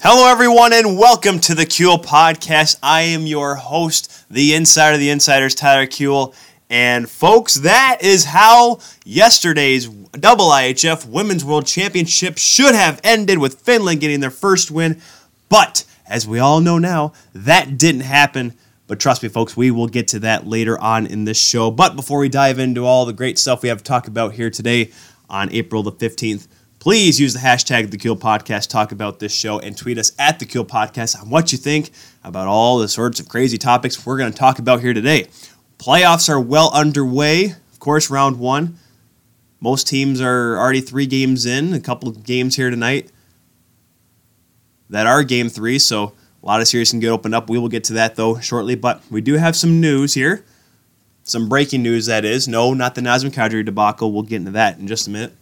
Hello, everyone, and welcome to the Kuehl Podcast. I am your host, the insider, of the insiders, Tyler Kuehl. And, folks, that is how yesterday's double IHF Women's World Championship should have ended with Finland getting their first win. But, as we all know now, that didn't happen. But trust me, folks, we will get to that later on in this show. But before we dive into all the great stuff we have to talk about here today on April the 15th, please use the hashtag the Kuehl Podcast, talk about this show, and tweet us at the Kuehl Podcast on what you think about all the sorts of crazy topics we're going to talk about here today. Playoffs are well underway. Of course, round one. Most teams are already three games in, a couple of games here tonight that are game three, so a lot of series can get opened up. We will get to that though shortly, but we do have some news here. Some breaking news, that is. No, not the Nazem Kadri debacle. We'll get into that in just a minute.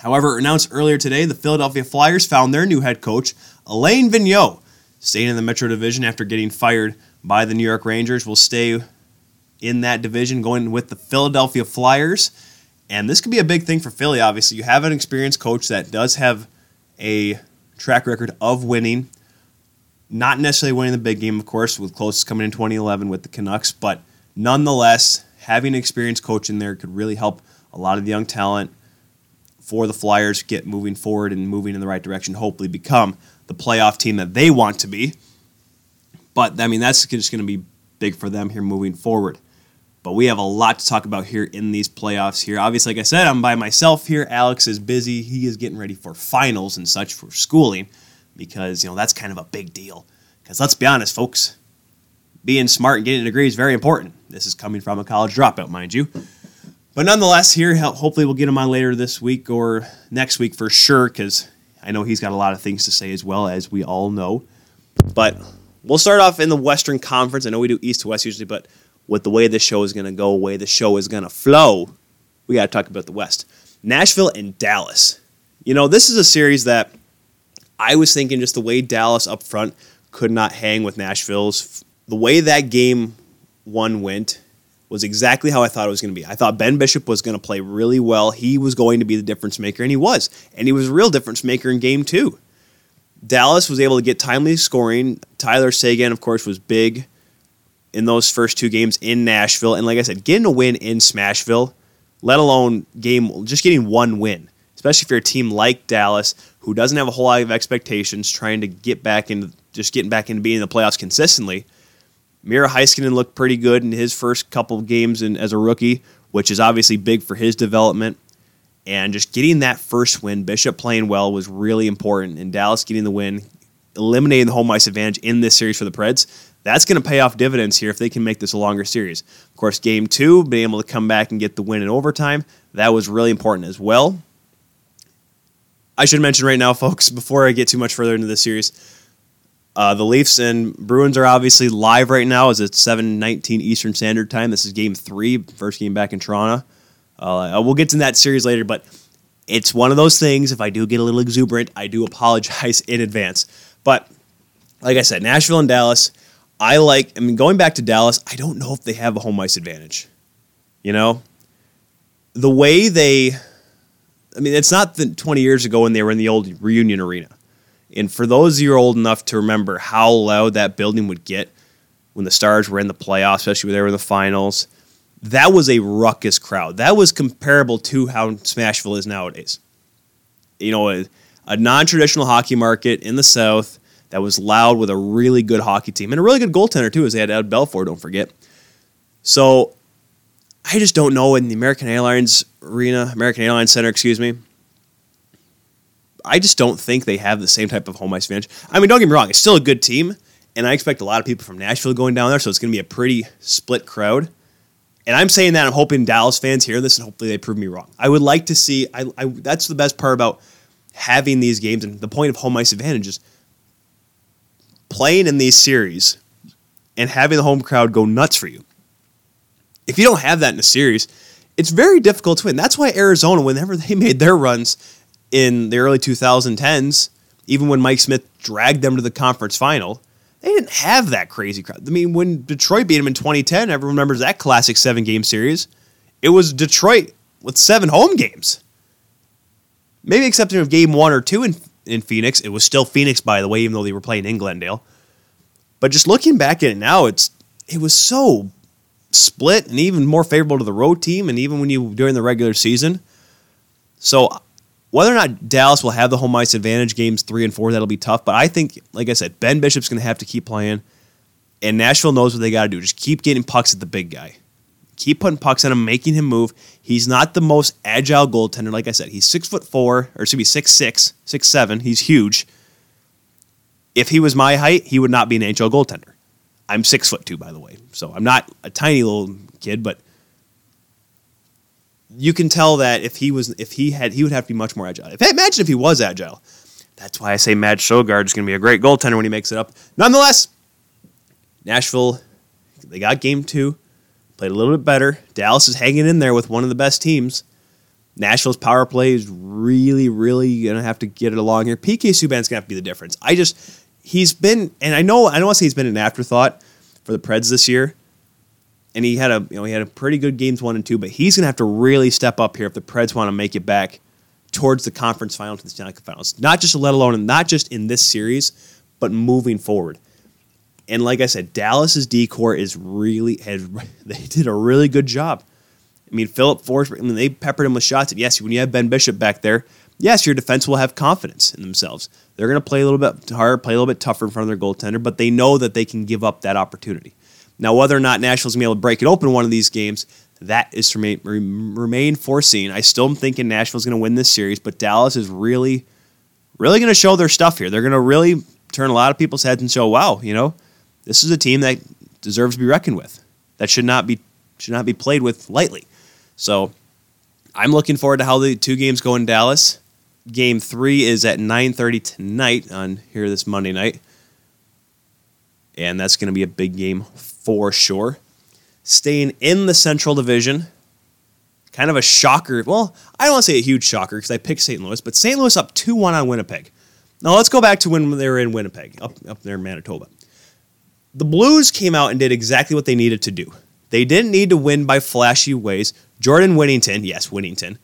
However, announced earlier today, the Philadelphia Flyers found their new head coach, Alain Vigneault, staying in the Metro Division after getting fired by the New York Rangers. Will stay in that division, going with the Philadelphia Flyers. And this could be a big thing for Philly, obviously. You have an experienced coach that does have a track record of winning. Not necessarily winning the big game, of course, with closest coming in 2011 with the Canucks, but nonetheless, having an experienced coach in there could really help a lot of the young talent for the Flyers get moving forward and moving in the right direction, hopefully become the playoff team that they want to be. But I mean, that's just going to be big for them here moving forward. But we have a lot to talk about here in these playoffs here. Obviously, like I said, I'm by myself here. Alex is busy. He is getting ready for finals and such for schooling because, you know, that's kind of a big deal. Because let's be honest, folks, being smart and getting a degree is very important. This is coming from a college dropout, mind you. But nonetheless, here, hopefully, we'll get him on later this week or next week for sure, because I know he's got a lot of things to say as well, as we all know. But we'll start off in the Western Conference. I know we do East to West usually, but with the way this show is going to go, the way the show is going to flow, we got to talk about the West. Nashville and Dallas. You know, this is a series that I was thinking just the way Dallas up front could not hang with Nashville's. The way that game one went was exactly how I thought it was going to be. I thought Ben Bishop was going to play really well. He was going to be the difference maker, and he was. And he was a real difference maker in game two. Dallas was able to get timely scoring. Tyler Seguin, of course, was big in those first two games in Nashville. And like I said, getting a win in Smashville, let alone game just getting one win, especially if you're a team like Dallas who doesn't have a whole lot of expectations, trying to get back into just getting back into being in the playoffs consistently Miro Heiskanen looked pretty good in his first couple of games in, as a rookie, which is obviously big for his development. And just getting that first win, Bishop playing well was really important. And Dallas getting the win, eliminating the home ice advantage in this series for the Preds, that's going to pay off dividends here if they can make this a longer series. Of course, game two, being able to come back and get the win in overtime, that was really important as well. I should mention right now, folks, before I get too much further into this series, uh, the Leafs and Bruins are obviously live right now as it's 7:19 Eastern Standard Time. This is Game Three, first game back in Toronto. Uh, we'll get to that series later, but it's one of those things. If I do get a little exuberant, I do apologize in advance. But like I said, Nashville and Dallas, I like. I mean, going back to Dallas, I don't know if they have a home ice advantage. You know, the way they. I mean, it's not the 20 years ago when they were in the old reunion arena and for those of you old enough to remember how loud that building would get when the Stars were in the playoffs, especially when they were in the finals, that was a ruckus crowd. That was comparable to how Smashville is nowadays. You know, a, a non traditional hockey market in the South that was loud with a really good hockey team and a really good goaltender, too, as they had Ed Belfour, don't forget. So I just don't know in the American Airlines Arena, American Airlines Center, excuse me, I just don't think they have the same type of home ice advantage. I mean, don't get me wrong, it's still a good team, and I expect a lot of people from Nashville going down there, so it's going to be a pretty split crowd. And I'm saying that I'm hoping Dallas fans hear this and hopefully they prove me wrong. I would like to see. I, I that's the best part about having these games and the point of home ice advantage is playing in these series and having the home crowd go nuts for you. If you don't have that in a series, it's very difficult to win. That's why Arizona, whenever they made their runs in the early 2010s, even when Mike Smith dragged them to the conference final, they didn't have that crazy crowd. I mean, when Detroit beat them in 2010, everyone remembers that classic seven game series. It was Detroit with seven home games. Maybe excepting of game one or two in, in Phoenix. It was still Phoenix, by the way, even though they were playing in Glendale. But just looking back at it now, it's it was so split and even more favorable to the road team, and even when you during the regular season. So whether or not Dallas will have the home ice advantage games three and four, that'll be tough. But I think, like I said, Ben Bishop's going to have to keep playing, and Nashville knows what they got to do. Just keep getting pucks at the big guy. Keep putting pucks on him, making him move. He's not the most agile goaltender. Like I said, he's six foot four, or excuse me, six six, six seven. He's huge. If he was my height, he would not be an NHL goaltender. I'm six foot two, by the way, so I'm not a tiny little kid, but you can tell that if he was, if he had, he would have to be much more agile. If imagine if he was agile. That's why I say Matt Sogaard is going to be a great goaltender when he makes it up. Nonetheless, Nashville, they got game two, played a little bit better. Dallas is hanging in there with one of the best teams. Nashville's power play is really, really going to have to get it along here. PK Subban's going to have to be the difference. I just, he's been, and I know, I don't want to say he's been an afterthought for the Preds this year, and he had a you know he had a pretty good games one and two, but he's going to have to really step up here if the Preds want to make it back towards the conference final to the Stanley Cup Finals. Not just let alone not just in this series, but moving forward. And like I said, Dallas's D corps is really has they did a really good job. I mean, Filip Forsberg, I mean, they peppered him with shots. And yes, when you have Ben Bishop back there, yes, your defense will have confidence in themselves. They're going to play a little bit harder, play a little bit tougher in front of their goaltender, but they know that they can give up that opportunity. Now, whether or not going to be able to break it open one of these games, that is to remain, remain foreseen. I still am thinking Nashville's going to win this series, but Dallas is really, really going to show their stuff here. They're going to really turn a lot of people's heads and show, wow, you know, this is a team that deserves to be reckoned with. That should not be should not be played with lightly. So I'm looking forward to how the two games go in Dallas. Game three is at 9:30 tonight on here this Monday night, and that's going to be a big game for sure. Staying in the Central Division, kind of a shocker. Well, I don't want to say a huge shocker because I picked St. Louis, but St. Louis up 2 1 on Winnipeg. Now let's go back to when they were in Winnipeg, up, up there in Manitoba. The Blues came out and did exactly what they needed to do. They didn't need to win by flashy ways. Jordan Binnington, yes, Binnington,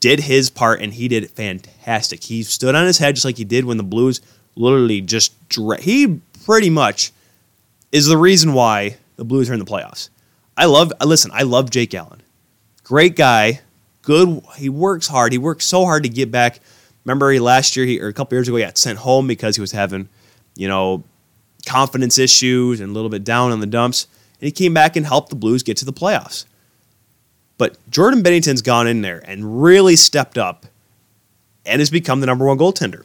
did his part and he did fantastic. He stood on his head just like he did when the Blues literally just dra- he pretty much is the reason why the Blues are in the playoffs. I love uh, listen, I love Jake Allen. Great guy, good he works hard. He works so hard to get back. Remember he last year he or a couple years ago he got sent home because he was having, you know, confidence issues and a little bit down on the dumps. And he came back and helped the Blues get to the playoffs. But Jordan Binnington's gone in there and really stepped up and has become the number one goaltender.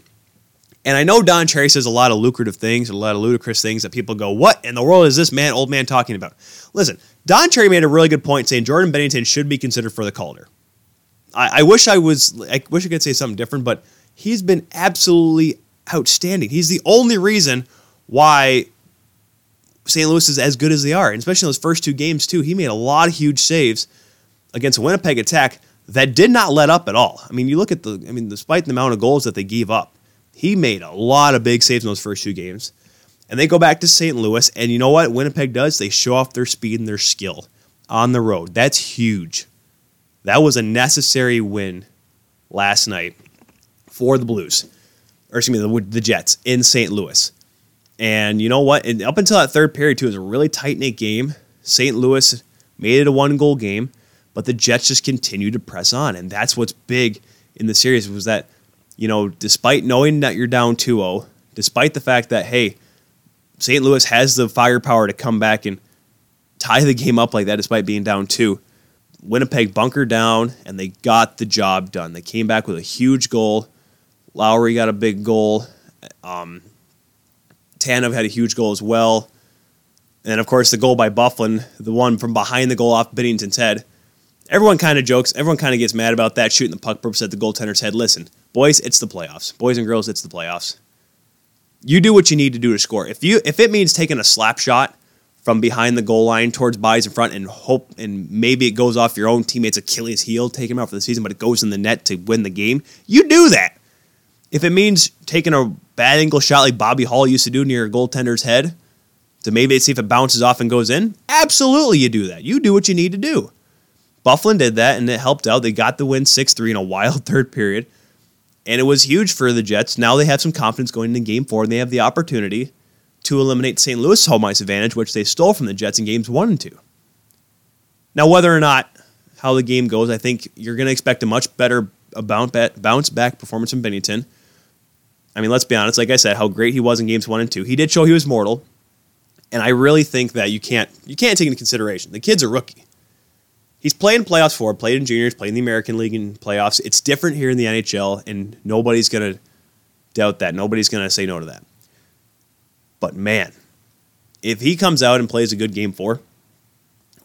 And I know Don Cherry says a lot of lucrative things, a lot of ludicrous things that people go, What in the world is this man, old man, talking about? Listen, Don Cherry made a really good point saying Jordan Binnington should be considered for the Calder. I, I wish I was, I wish I could say something different, but he's been absolutely outstanding. He's the only reason why St. Louis is as good as they are, and especially in those first two games, too. He made a lot of huge saves against a Winnipeg attack that did not let up at all. I mean, you look at the, I mean, despite the amount of goals that they gave up, he made a lot of big saves in those first two games. And they go back to St. Louis, and you know what Winnipeg does? They show off their speed and their skill on the road. That's huge. That was a necessary win last night for the Blues, or excuse me, the, the Jets in St. Louis. And you know what? And up until that third period, too, it was a really tight knit game. St. Louis made it a one goal game but the Jets just continued to press on. And that's what's big in the series was that, you know, despite knowing that you're down 2 0, despite the fact that, hey, St. Louis has the firepower to come back and tie the game up like that despite being down 2, Winnipeg bunkered down and they got the job done. They came back with a huge goal. Lowry got a big goal. Um, had a huge goal as well. And of course, the goal by Byfuglien, the one from behind the goal off Binnington's head everyone kind of jokes, everyone kind of gets mad about that shooting the puck purpose at the goaltender's head. Listen, boys, it's the playoffs. Boys and girls, it's the playoffs. You do what you need to do to score. If you if it means taking a slap shot from behind the goal line towards bodies in front and hope and maybe it goes off your own teammate's Achilles heel, take him out for the season, but it goes in the net to win the game, you do that. If it means taking a bad angle shot like Bobby Hull used to do near a goaltender's head to maybe see if it bounces off and goes in, absolutely you do that. You do what you need to do. Byfuglien did that, and it helped out. They got the win 6 3 in a wild third period. And it was huge for the Jets. Now they have some confidence going into game four, and they have the opportunity to eliminate St. Louis' home ice advantage, which they stole from the Jets in games one and two. Now, whether or not how the game goes, I think you're going to expect a much better bounce back performance from Binnington. I mean, let's be honest. Like I said, how great he was in games one and two. He did show he was mortal, and I really think that you can't you can't take into consideration the kid's a rookie. He's played in playoffs before, played in juniors, played in the American League in playoffs. It's different here in the NHL, and nobody's gonna doubt that. Nobody's gonna say no to that. But man, if he comes out and plays a good game four,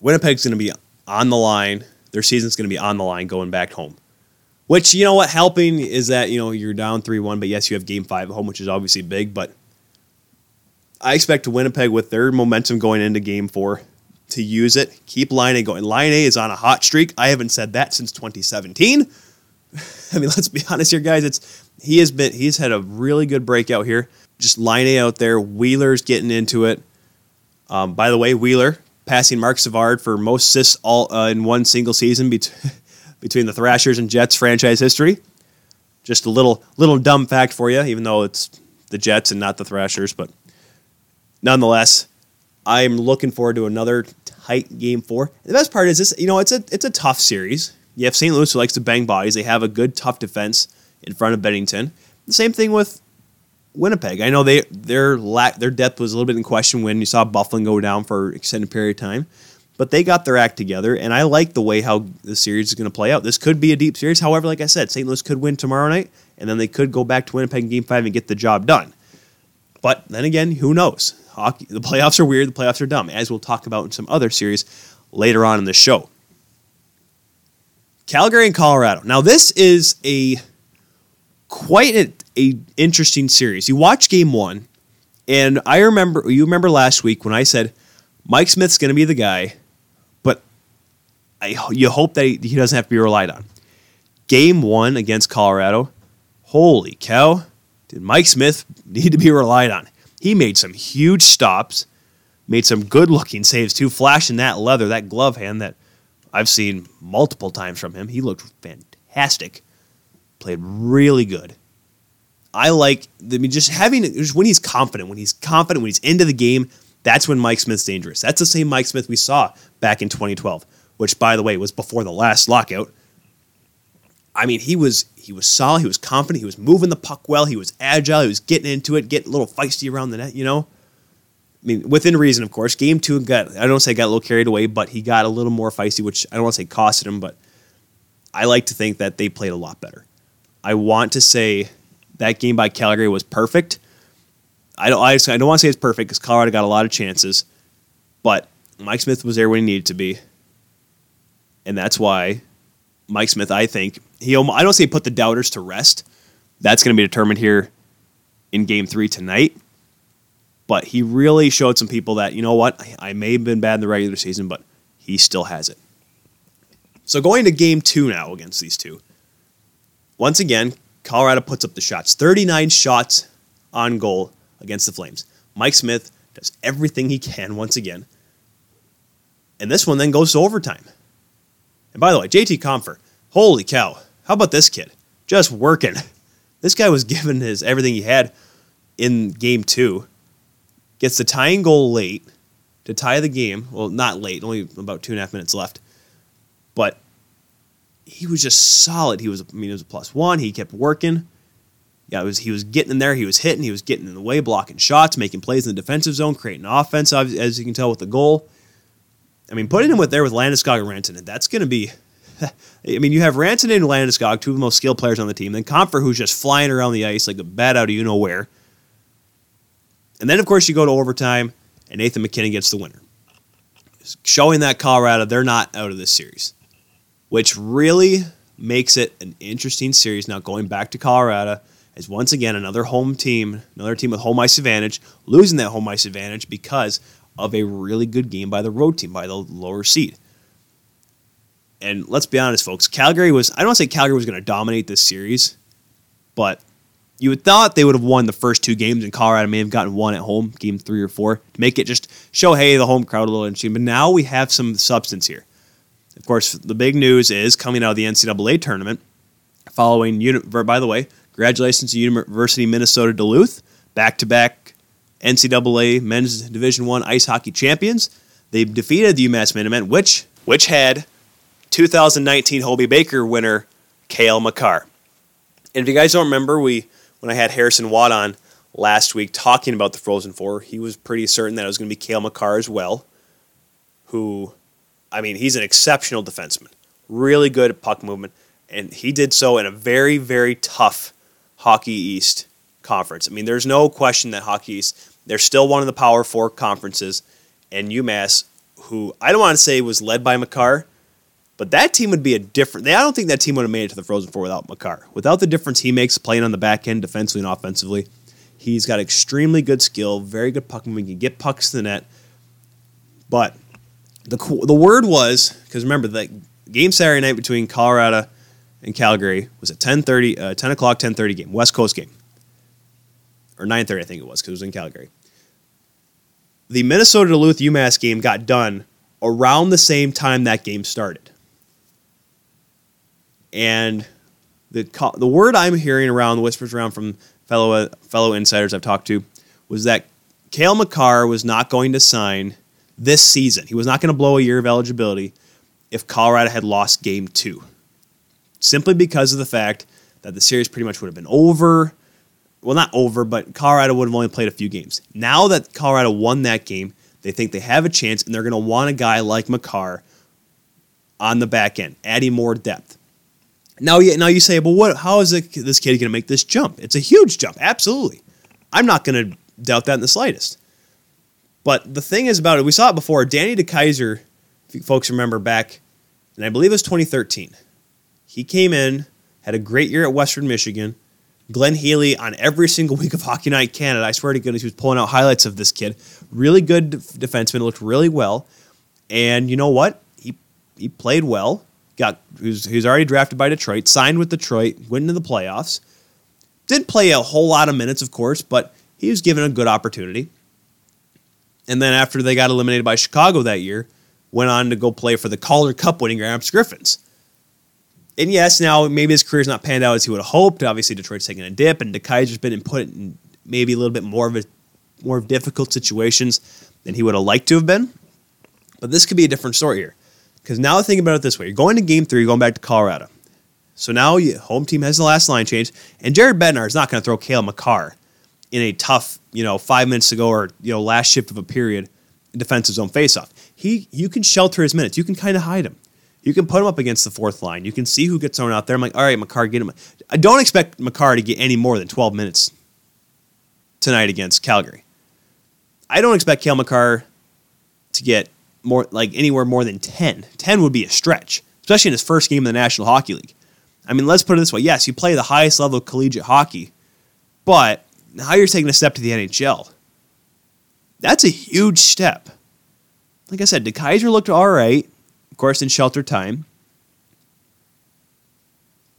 Winnipeg's gonna be on the line. Their season's gonna be on the line going back home. Which you know what, helping is that you know you're down three one, but yes, you have game five at home, which is obviously big. But I expect Winnipeg with their momentum going into game four to use it. Keep Laine going. Laine is on a hot streak. I haven't said that since 2017. I mean, let's be honest here, guys. It's he has been he's had a really good breakout here. Just Laine out there. Wheeler's getting into it. Um, by the way, Wheeler passing Marc Savard for most assists all uh, in one single season between between the Thrashers and Jets franchise history. Just a little little dumb fact for you, even though it's the Jets and not the Thrashers, but nonetheless, I'm looking forward to another tight game four. And the best part is this, you know, it's a it's a tough series. You have St. Louis who likes to bang bodies. They have a good tough defense in front of Binnington. The same thing with Winnipeg. I know they their lack their depth was a little bit in question when you saw Byfuglien go down for extended period of time but they got their act together, and I like the way how the series is going to play out. This could be a deep series. However, like I said, St. Louis could win tomorrow night, and then they could go back to Winnipeg in Game Five and get the job done. But then again, who knows? Hockey, the playoffs are weird. The playoffs are dumb, as we'll talk about in some other series later on in the show. Calgary and Colorado. Now, this is a quite a, a interesting series. You watch Game One, and I remember you remember last week when I said Mike Smith's going to be the guy but I, you hope that he, he doesn't have to be relied on. Game one against Colorado, holy cow, did Mike Smith need to be relied on? He made some huge stops, made some good looking saves too, flashing that leather, that glove hand that I've seen multiple times from him. He looked fantastic, played really good. I like, I mean, just having, just when he's confident, when he's confident, when he's into the game, that's when Mike Smith's dangerous. That's the same Mike Smith we saw back in 2012 which by the way was before the last lockout. I mean, he was he was solid, he was confident, he was moving the puck well, he was agile, he was getting into it, getting a little feisty around the net, you know. I mean, within reason, of course. Game two got I don't say got a little carried away, but he got a little more feisty, which I don't want to say costed him, but I like to think that they played a lot better. I want to say that game by Calgary was perfect. I don't I, I don't want to say it's perfect because Colorado got a lot of chances, but Mike Smith was there when he needed to be and that's why Mike Smith, I think he. I don't say put the doubters to rest. That's going to be determined here in Game Three tonight. But he really showed some people that you know what I may have been bad in the regular season, but he still has it. So going to Game Two now against these two. Once again, Colorado puts up the shots. 39 shots on goal against the Flames. Mike Smith does everything he can once again. And this one then goes to overtime. And by the way, JT Compher, holy cow, how about this kid? Just working. This guy was given his everything he had in game two. Gets the tying goal late to tie the game. Well, not late, only about two and a half minutes left. But he was just solid. He was, I mean, it was a plus one. He kept working. Yeah, was, he was getting in there. He was hitting. He was getting in the way, blocking shots, making plays in the defensive zone, creating offense, as you can tell with the goal. I mean, putting him with there with Landeskog and Rantanen, that's going to be. I mean, you have Rantanen and Landeskog, two of the most skilled players on the team. Then Compher, who's just flying around the ice like a bat out of you know where. And then, of course, you go to overtime, and Nathan MacKinnon gets the winner, showing that Colorado they're not out of this series, which really makes it an interesting series. Now going back to Colorado is once again another home team, another team with home ice advantage, losing that home ice advantage because of a really good game by the road team, by the lower seed. And let's be honest, folks, Calgary was, I don't say Calgary was going to dominate this series, but you would thought they would have won the first two games, and Colorado may have gotten one at home, game three or four, to make it just show, hey, the home crowd a little interesting. But now we have some substance here. Of course, the big news is coming out of the NCAA tournament, following, by the way, Congratulations to University of Minnesota Duluth, back to back NCAA Men's Division One ice hockey champions. They defeated the UMass Minutemen, which which had 2019 Hobey Baker winner Cale Makar. And if you guys don't remember, we when I had Harrison Watt on last week talking about the Frozen Four, he was pretty certain that it was going to be Cale Makar as well. Who, I mean, he's an exceptional defenseman, really good at puck movement, and he did so in a very very tough Hockey East conference. I mean, there's no question that Hockey East, they're still one of the Power Four conferences, and UMass, who I don't want to say was led by Makar, but that team would be a different. I don't think that team would have made it to the Frozen Four without Makar. Without the difference he makes playing on the back end, defensively and offensively, he's got extremely good skill, very good puck moving, can get pucks to the net. But the the word was because remember that game Saturday night between Colorado and Calgary was a 10:30, uh, 10 o'clock, 10:30 game, West Coast game, or 9:30 I think it was because it was in Calgary. The Minnesota Duluth UMass game got done around the same time that game started, and the the word I'm hearing around, the whispers around from fellow fellow insiders I've talked to, was that Cale Makar was not going to sign this season. He was not going to blow a year of eligibility if Colorado had lost game two simply because of the fact that the series pretty much would have been over. Well, not over, but Colorado would have only played a few games. Now that Colorado won that game, they think they have a chance, and they're going to want a guy like Makar on the back end, adding more depth. Now, now you say, well, what? How is it, this kid going to make this jump? It's a huge jump, absolutely. I'm not going to doubt that in the slightest. But the thing is about it, we saw it before. Danny DeKeyser, if you folks remember back, and I believe it was 2013. He came in, had a great year at Western Michigan. Glenn Healy on every single week of Hockey Night Canada. I swear to goodness, he was pulling out highlights of this kid. Really good defenseman, looked really well. And you know what? He he played well. Got was already drafted by Detroit, signed with Detroit, went into the playoffs. Didn't play a whole lot of minutes, of course, but he was given a good opportunity. And then after they got eliminated by Chicago that year, went on to go play for the Calder Cup winning Gramps Griffins and yes, now maybe his career's not panned out as he would have hoped. Obviously, Detroit's taking a dip, and DeKeyser's been put in maybe a little bit more of a more difficult situations than he would have liked to have been. But this could be a different story here, because now think about it this way: you're going to Game Three, you're going back to Colorado. So now you, home team has the last line change, and Jared Bednar is not going to throw Cale Makar in a tough, you know, five minutes to go or you know last shift of a period defensive zone faceoff. He you can shelter his minutes, you can kind of hide him. You can put him up against the fourth line. You can see who gets thrown out there. I'm like, all right, Makar, get him. I don't expect Makar to get any more than 12 minutes tonight against Calgary. I don't expect Cale Makar to get more like anywhere more than 10. 10 would be a stretch, especially in his first game in the National Hockey League. I mean, let's put it this way. Yes, you play the highest level of collegiate hockey, but now you're taking a step to the NHL. That's a huge step. Like I said, DeKeyser looked all right course, in shelter time.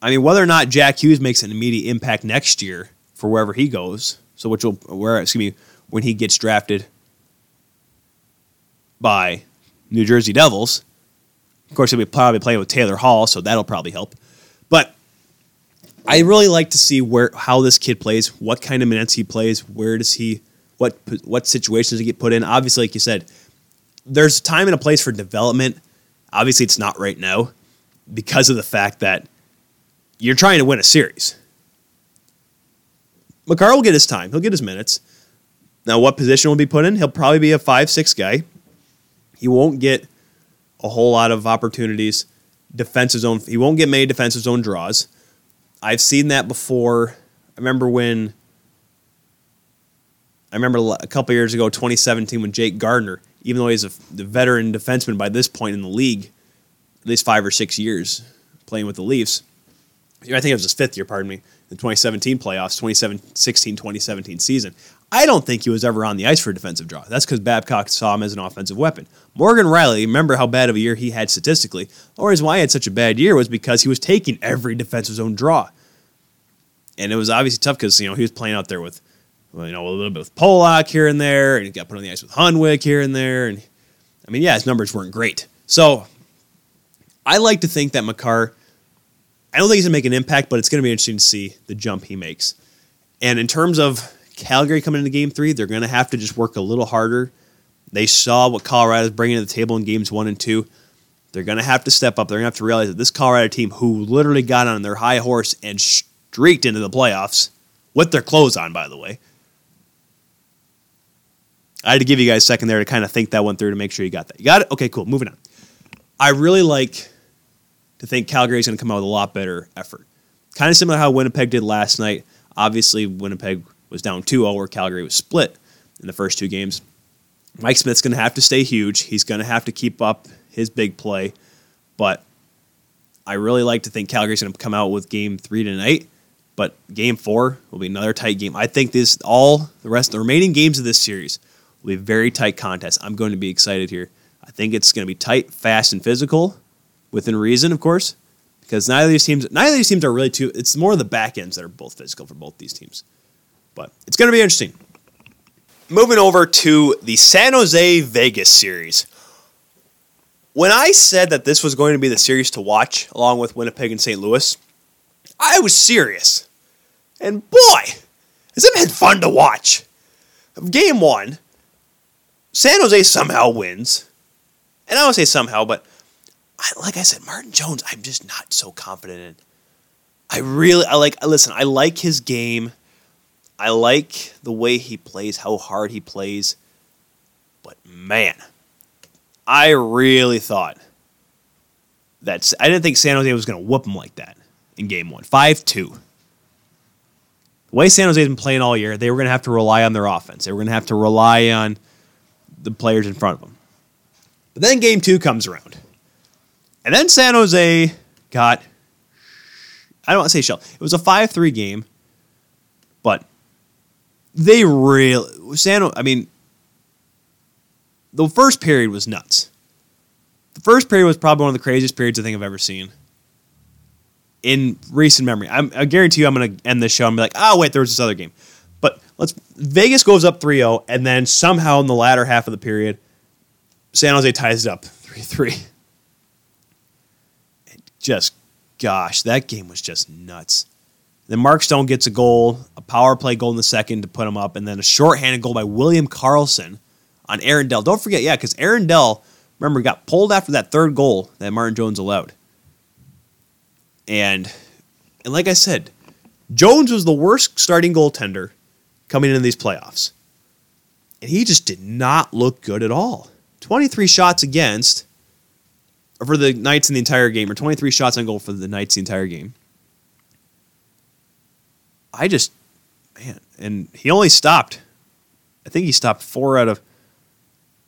I mean, whether or not Jack Hughes makes an immediate impact next year for wherever he goes, so which will where excuse me when he gets drafted by New Jersey Devils. Of course, he'll be probably playing with Taylor Hall, so that'll probably help. But I really like to see where how this kid plays, what kind of minutes he plays, where does he, what what situations he get put in. Obviously, like you said, there's time and a place for development Obviously, it's not right now because of the fact that you're trying to win a series. Makar will get his time. He'll get his minutes. Now, what position will be put in? He'll probably be a five six guy. He won't get a whole lot of opportunities. Defensive zone. He won't get many defensive zone draws. I've seen that before. I remember when. I remember a couple years ago, 2017, when Jake Gardiner even though he's a veteran defenseman by this point in the league, at least five or six years playing with the Leafs. I think it was his fifth year, pardon me, the 2017 playoffs, 2016 2017 season. I don't think he was ever on the ice for a defensive draw. That's because Babcock saw him as an offensive weapon. Morgan Rielly, remember how bad of a year he had statistically. The reason why he had such a bad year was because he was taking every defensive zone draw. And it was obviously tough because, you know, he was playing out there with you know, a little bit with Polak here and there, and he got put on the ice with Hunwick here and there. And I mean, yeah, his numbers weren't great. So I like to think that Makar I don't think he's going to make an impact, but it's going to be interesting to see the jump he makes. And in terms of Calgary coming into game three, they're going to have to just work a little harder. They saw what Colorado is bringing to the table in games one and two. They're going to have to step up. They're going to have to realize that this Colorado team, who literally got on their high horse and streaked into the playoffs with their clothes on, by the way. I had to give you guys a second there to kind of think that one through to make sure you got that. You got it? Okay, cool. Moving on. I really like to think Calgary's going to come out with a lot better effort. Kind of similar to how Winnipeg did last night. Obviously, Winnipeg was down 2 0, where Calgary was split in the first two games. Mike Smith's going to have to stay huge. He's going to have to keep up his big play. But I really like to think Calgary's going to come out with game three tonight. But game four will be another tight game. I think this all the rest the remaining games of this series will be very tight contest. I'm going to be excited here. I think it's going to be tight, fast, and physical, within reason, of course, because neither of these teams neither of these teams are really too. It's more of the back ends that are both physical for both these teams. But it's going to be interesting. Moving over to the San Jose Vegas series. When I said that this was going to be the series to watch, along with Winnipeg and St. Louis, I was serious. And boy, has it been fun to watch. Game one, San Jose somehow wins. And I don't say somehow, but I, like I said, Martin Jones, I'm just not so confident in. I really, I like, listen, I like his game. I like the way he plays, how hard he plays. But man, I really thought that I didn't think San Jose was going to whoop him like that in game one. 5 2. The way San Jose has been playing all year, they were going to have to rely on their offense. They were going to have to rely on the players in front of them. But then game two comes around. And then San Jose got, I don't want to say shell. It was a 5 3 game, but they really San. I mean, the first period was nuts. The first period was probably one of the craziest periods I think I've ever seen in recent memory. I'm, i guarantee you, I'm going to end this show and be like, oh wait, there was this other game. Let's Vegas goes up 3-0, and then somehow in the latter half of the period, San Jose ties it up 3-3. Just, gosh, that game was just nuts. Then Mark Stone gets a goal, a power play goal in the second to put him up, and then a shorthanded goal by William Karlsson on Aaron Dell. Don't forget, yeah, because Aaron Dell, remember, got pulled after that third goal that Martin Jones allowed. And and like I said, Jones was the worst starting goaltender coming into these playoffs. And he just did not look good at all. 23 shots against for the Knights in the entire game, or 23 shots on goal for the Knights the entire game. I just, man, and he only stopped. I think he stopped four out of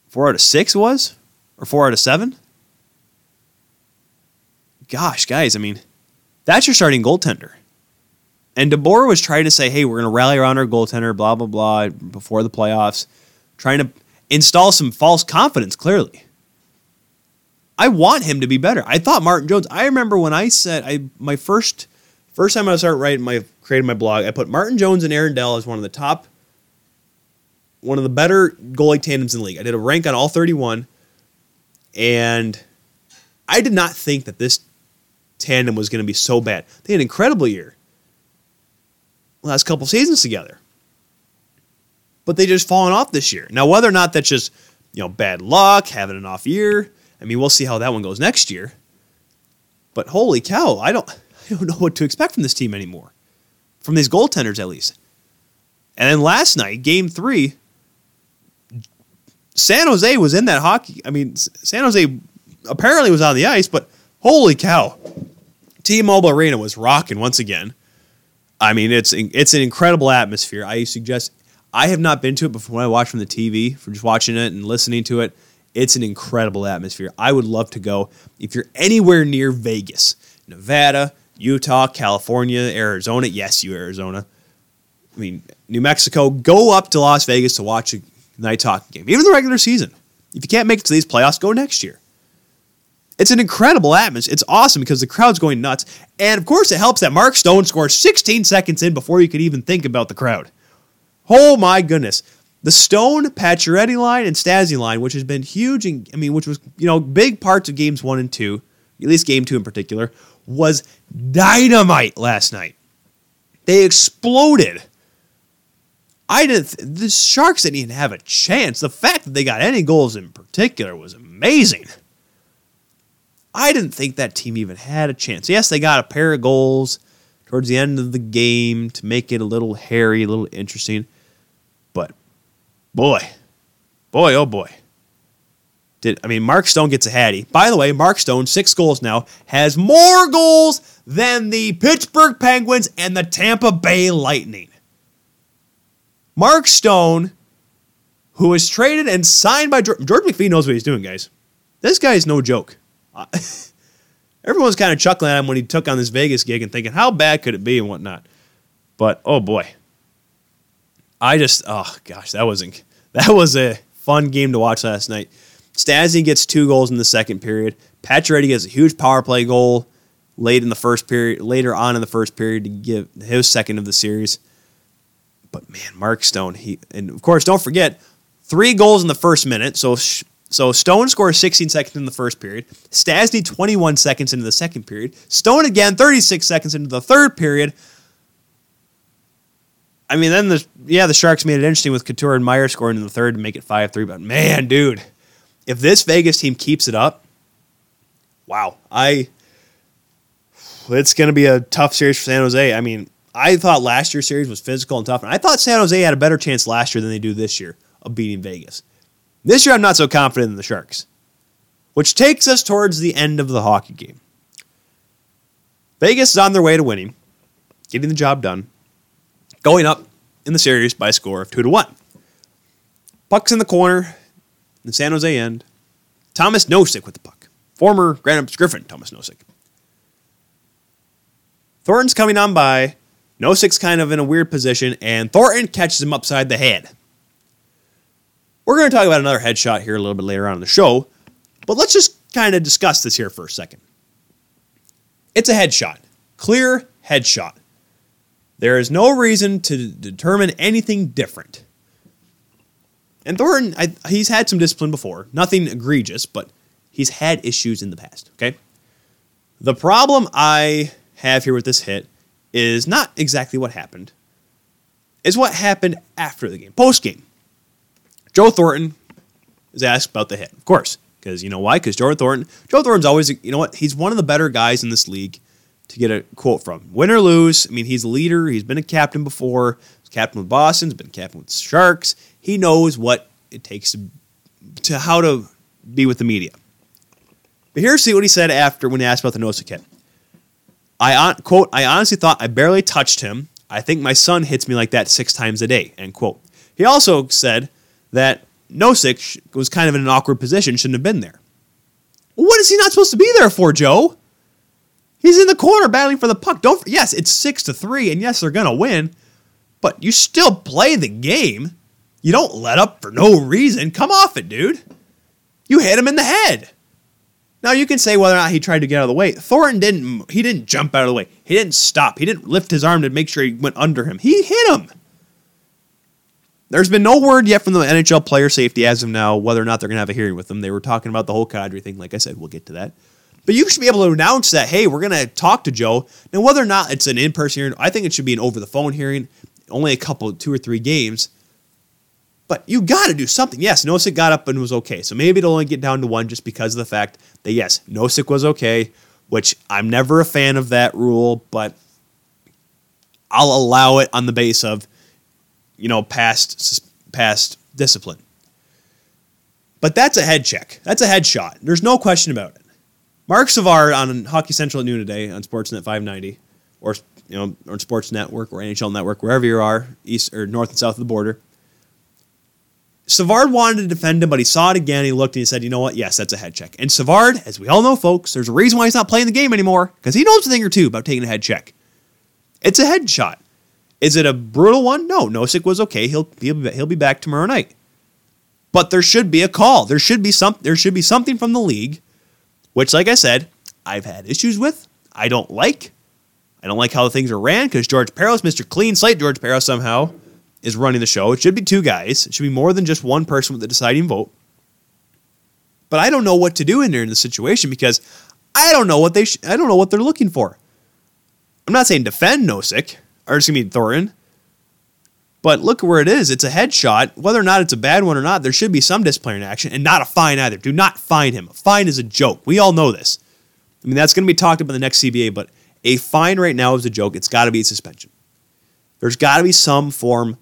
four out of six was, or four out of seven. Gosh, guys, I mean, that's your starting goaltender. And DeBoer was trying to say, hey, we're going to rally around our goaltender, blah, blah, blah, before the playoffs, trying to install some false confidence, clearly. I want him to be better. I thought Martin Jones, I remember when I said, I my first first time I started writing my created my blog, I put Martin Jones and Aaron Dell as one of the top, one of the better goalie tandems in the league. I did a rank on all 31, and I did not think that this tandem was going to be so bad. They had an incredible year, last couple seasons together, but they just fallen off this year. Now, whether or not that's just you know bad luck, having an off year, I mean, we'll see how that one goes next year. But holy cow, I don't. I don't know what to expect from this team anymore. From these goaltenders, at least. And then last night, game three, San Jose was in that hockey. I mean, San Jose apparently was on the ice, but holy cow. T Mobile Arena was rocking once again. I mean, it's it's an incredible atmosphere. I suggest I have not been to it before. I watch from the TV, from just watching it and listening to it, it's an incredible atmosphere. I would love to go. If you're anywhere near Vegas, Nevada, Utah, California, Arizona. Yes, you Arizona. I mean, New Mexico. Go up to Las Vegas to watch a night hockey game, even the regular season. If you can't make it to these playoffs, go next year. It's an incredible atmosphere. It's awesome because the crowd's going nuts. And of course, it helps that Mark Stone scores 16 seconds in before you could even think about the crowd. Oh my goodness. The Stone, Pacioretty line, and Stastny line, which has been huge, and I mean, which was, you know, big parts of games one and two at least game two in particular, was dynamite last night. They exploded. I didn't. Th- the Sharks didn't even have a chance. The fact that they got any goals in particular was amazing. I didn't think that team even had a chance. Yes, they got a pair of goals towards the end of the game to make it a little hairy, a little interesting. But boy, boy, oh boy. Did I mean Mark Stone gets a hattie. By the way, Mark Stone, six goals now, has more goals than the Pittsburgh Penguins and the Tampa Bay Lightning. Mark Stone, who was traded and signed by George, George McPhee knows what he's doing, guys. This guy is no joke. everyone's kind of chuckling at him when he took on this Vegas gig and thinking, how bad could it be and whatnot. But oh boy, I just oh gosh, that wasn't that was a fun game to watch last night. Stastny gets two goals in the second period. Pacioretty gets a huge power play goal late in the first period, later on in the first period to give his second of the series. But man, Mark Stone, he and of course don't forget three goals in the first minute. So so Stone scores 16 seconds in the first period. Stastny 21 seconds into the second period. Stone again 36 seconds into the third period. I mean, then the yeah, the Sharks made it interesting with Couture and Meier scoring in the third to make it five three. But man, dude, if this Vegas team keeps it up, wow, I it's going to be a tough series for San Jose. I mean, I thought last year's series was physical and tough, and I thought San Jose had a better chance last year than they do this year of beating Vegas. This year, I'm not so confident in the Sharks, which takes us towards the end of the hockey game. Vegas is on their way to winning, getting the job done, going up in the series by a score of two to one. Puck's in the corner, the San Jose end. Tomas Nosek with the puck. Former Grand Rapids Griffin, Tomas Nosek. Thornton's coming on by. Nosek's kind of in a weird position, and Thornton catches him upside the head. We're going to talk about another headshot here a little bit later on in the show, but let's just kind of discuss this here for a second. It's a headshot, clear headshot. There is no reason to determine anything different. And Thornton, I, he's had some discipline before. Nothing egregious, but he's had issues in the past, okay? The problem I have here with this hit is not exactly what happened, is what happened after the game, post game. Joe Thornton is asked about the hit, of course, because you know why? Because Joe Thornton, Joe Thornton's always, you know what? He's one of the better guys in this league to get a quote from. Win or lose, I mean, he's a leader. He's been a captain before. He's captain with Boston. He's been captain with Sharks. He knows what it takes to, to how to be with the media. But here's what he said after when he asked about the Nosek hit. I on, quote, I honestly thought I barely touched him. I think my son hits me like that six times a day, end quote. He also said that Nosek was kind of in an awkward position, shouldn't have been there. What is he not supposed to be there for, Joe? He's in the corner battling for the puck. Don't yes, it's six to three, and yes, they're gonna win, but you still play the game. You don't let up for no reason. Come off it, dude. You hit him in the head. Now you can say whether or not he tried to get out of the way. Thornton didn't. He didn't jump out of the way. He didn't stop. He didn't lift his arm to make sure he went under him. He hit him. There's been no word yet from the NHL player safety as of now whether or not they're going to have a hearing with them. They were talking about the whole Kadri thing. Like I said, we'll get to that. But you should be able to announce that, hey, we're going to talk to Joe. Now, whether or not it's an in person hearing, I think it should be an over the phone hearing, only a couple, two or three games. But you got to do something. Yes, Nosek got up and was okay. So maybe it'll only get down to one just because of the fact that, yes, Nosek was okay, which I'm never a fan of that rule, but I'll allow it on the base of, you know, past, past discipline. But that's a head check. That's a headshot. There's no question about it. Marc Savard on Hockey Central at noon today on Sportsnet 590, or you know, or Sports Network or NHL Network, wherever you are, east or north and south of the border. Savard wanted to defend him, but he saw it again. He looked and he said, "You know what? Yes, that's a head check." And Savard, as we all know, folks, there's a reason why he's not playing the game anymore because he knows a thing or two about taking a head check. It's a head shot. Is it a brutal one? No. Nosek was okay. He'll he'll be, he'll be back tomorrow night. But there should be a call. There should be some. There should be something from the league, which, like I said, I've had issues with. I don't like. I don't like how things are ran because George Parros, Mr. Clean Slate, George Parros somehow is running the show. It should be two guys. It should be more than just one person with the deciding vote. But I don't know what to do in there in the situation because I don't know what they sh- I don't know what they're looking for. I'm not saying defend Nosek or excuse me Thornton, but look where it is. It's a headshot. Whether or not it's a bad one or not, there should be some disciplinary action and not a fine either. Do not fine him. A fine is a joke. We all know this. I mean, that's going to be talked about in the next CBA, but a fine right now is a joke. It's got to be suspension. There's got to be some form,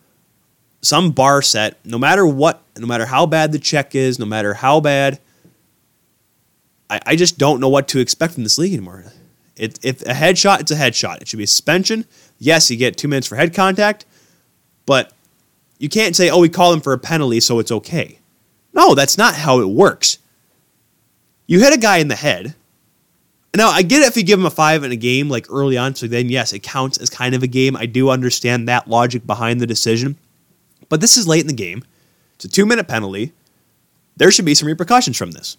some bar set, no matter what, no matter how bad the check is, no matter how bad. I, I just don't know what to expect from this league anymore. It, if a headshot, it's a headshot. It should be a suspension. Yes, you get two minutes for head contact, but you can't say, oh, we call him for a penalty, so it's okay. No, that's not how it works. You hit a guy in the head. Now, I get it if you give him a five in a game, like early on, so then yes, it counts as kind of a game. I do understand that logic behind the decision. But this is late in the game. It's a two minute penalty. There should be some repercussions from this.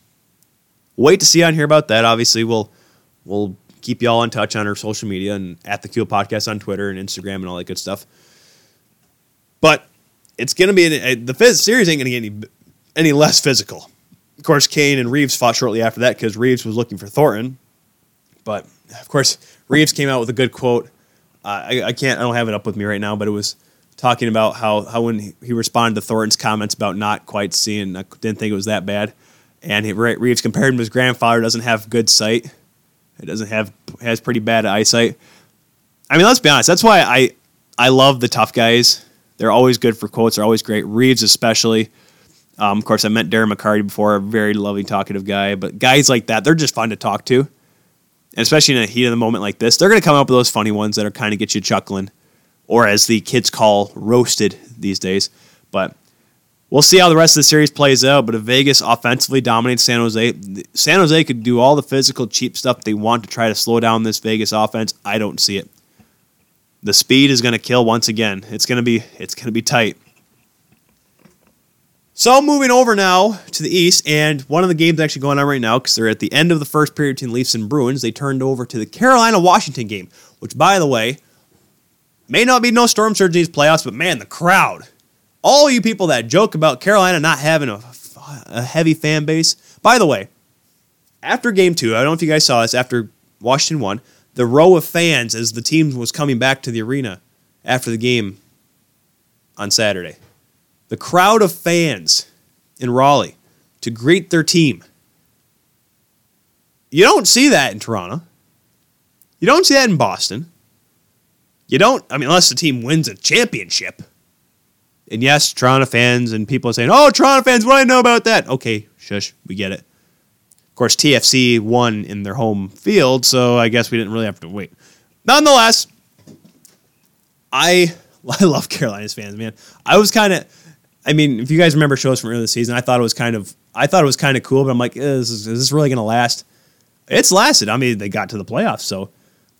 Wait to see on here about that. Obviously, we'll we'll keep you all in touch on our social media and at the Keel Podcast on Twitter and Instagram and all that good stuff. But it's going to be the phys- series ain't going to get any any less physical. Of course, Kane and Reaves fought shortly after that because Reaves was looking for Thornton. But of course, Reaves came out with a good quote. Uh, I, I, can't, I don't have it up with me right now, but it was talking about how, how when he, he responded to Thornton's comments about not quite seeing, I didn't think it was that bad. And he, Reaves compared him to his grandfather, doesn't have good sight. It doesn't have, has pretty bad eyesight. I mean, let's be honest. That's why I, I love the tough guys. They're always good for quotes. They're always great. Reaves, especially. Um, of course, I met Darren McCarty before, a very loving, talkative guy. But guys like that, they're just fun to talk to and especially in a heat of the moment like this, they're going to come up with those funny ones that are kind of get you chuckling, or as the kids call roasted these days. But we'll see how the rest of the series plays out. But if Vegas offensively dominates San Jose, San Jose could do all the physical, cheap stuff they want to try to slow down this Vegas offense. I don't see it. The speed is going to kill once again. It's going to be it's going to be tight. So moving over now to the East, and one of the games actually going on right now because they're at the end of the first period between Leafs and Bruins. They turned over to the Carolina Washington game, which, by the way, may not be no storm surge in these playoffs, but man, the crowd, all you people that joke about Carolina not having a, a heavy fan base. By the way, after game two, I don't know if you guys saw this. After Washington won, the row of fans as the team was coming back to the arena after the game on Saturday the crowd of fans in Raleigh to greet their team. You don't see that in Toronto. You don't see that in Boston. You don't, I mean, unless the team wins a championship. And yes, Toronto fans and people are saying, oh, Toronto fans, what do I know about that? Okay, shush, we get it. Of course, TFC won in their home field, so I guess we didn't really have to wait. Nonetheless, I I love Carolina's fans, man. I was kind of I mean, if you guys remember shows from earlier this season, I thought it was kind of I thought it was kind of cool, but I'm like, is, is this really going to last? It's lasted. I mean, they got to the playoffs, so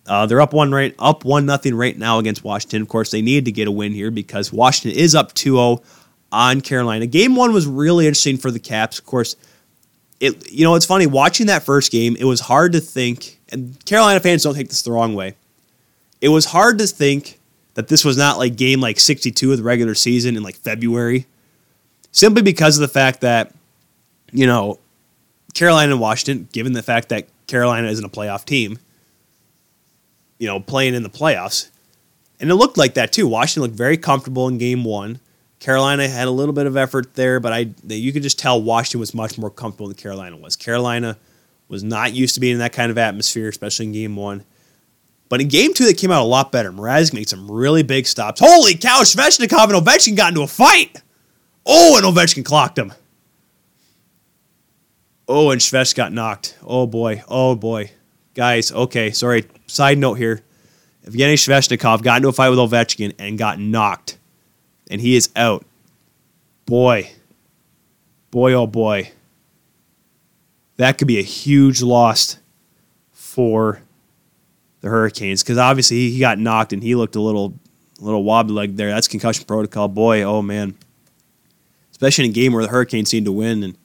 uh, they're up one right up one nothing right now against Washington. Of course, they need to get a win here because Washington is up 2-0 on Carolina. Game one was really interesting for the Caps. Of course, it you know it's funny watching that first game. It was hard to think, and Carolina fans don't take this the wrong way. It was hard to think that this was not like game like 62 of the regular season in like February simply because of the fact that, you know, Carolina and Washington, given the fact that Carolina isn't a playoff team, you know, playing in the playoffs. And it looked like that too. Washington looked very comfortable in game one. Carolina had a little bit of effort there, but I you could just tell Washington was much more comfortable than Carolina was. Carolina was not used to being in that kind of atmosphere, especially in game one. But in game two, they came out a lot better. Mrazek made some really big stops. Holy cow, Svechnikov and Ovechkin got into a fight. Oh, and Ovechkin clocked him. Oh, and Svech got knocked. Oh boy. Oh boy. Guys, okay, sorry. Side note here. Evgeny Svechnikov got into a fight with Ovechkin and got knocked. And he is out. Boy. Boy, oh boy. That could be a huge loss for the Hurricanes because obviously he got knocked and he looked a little, little wobbly leg there. That's concussion protocol. Boy, oh man especially in a game where the Hurricanes seem to win. And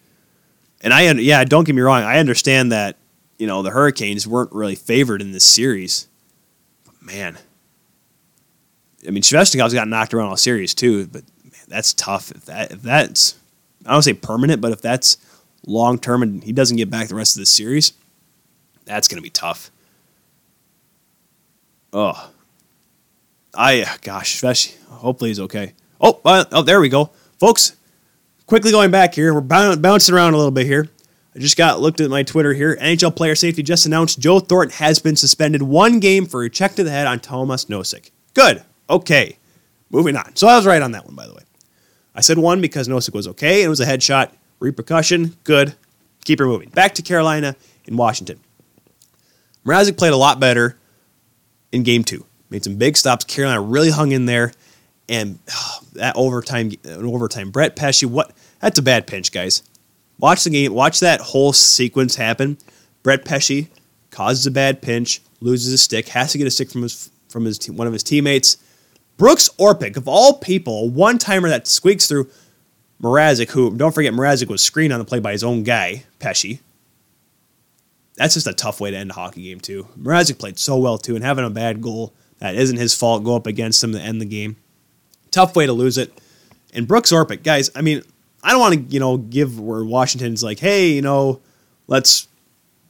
and I yeah, don't get me wrong, I understand that you know the Hurricanes weren't really favored in this series, but man, I mean Svechnikov's got knocked around all series too, but man, that's tough. If that if that's I don't say permanent, but if that's long term and he doesn't get back the rest of the series, That's going to be tough. Oh, I gosh, especially hopefully he's okay. Oh, oh, there we go, folks. Quickly going back here, we're bouncing around a little bit here. I just got looked at my Twitter here. NHL player safety just announced Joe Thornton has been suspended one game for a check to the head on Tomas Nosek. Good. Okay. Moving on. So I was right on that one, by the way. I said one because Nosek was okay. It was a headshot. Repercussion. Good. Keep her moving. Back to Carolina in Washington. Mrazek played a lot better in game two. Made some big stops. Carolina really hung in there. And oh, that overtime, overtime. Brett Pesce, what? That's a bad pinch, guys. Watch the game. Watch that whole sequence happen. Brett Pesce causes a bad pinch, loses a stick, has to get a stick from his from his one of his teammates. Brooks Orpik, of all people, one timer that squeaks through Mrazek, who don't forget Mrazek was screened on the play by his own guy, Pesce. That's just a tough way to end a hockey game too. Mrazek played so well too, and having a bad goal that isn't his fault go up against him to end the game. Tough way to lose it. And Brooks Orpik, guys, I mean, I don't want to, you know, give where Washington's like, hey, you know, let's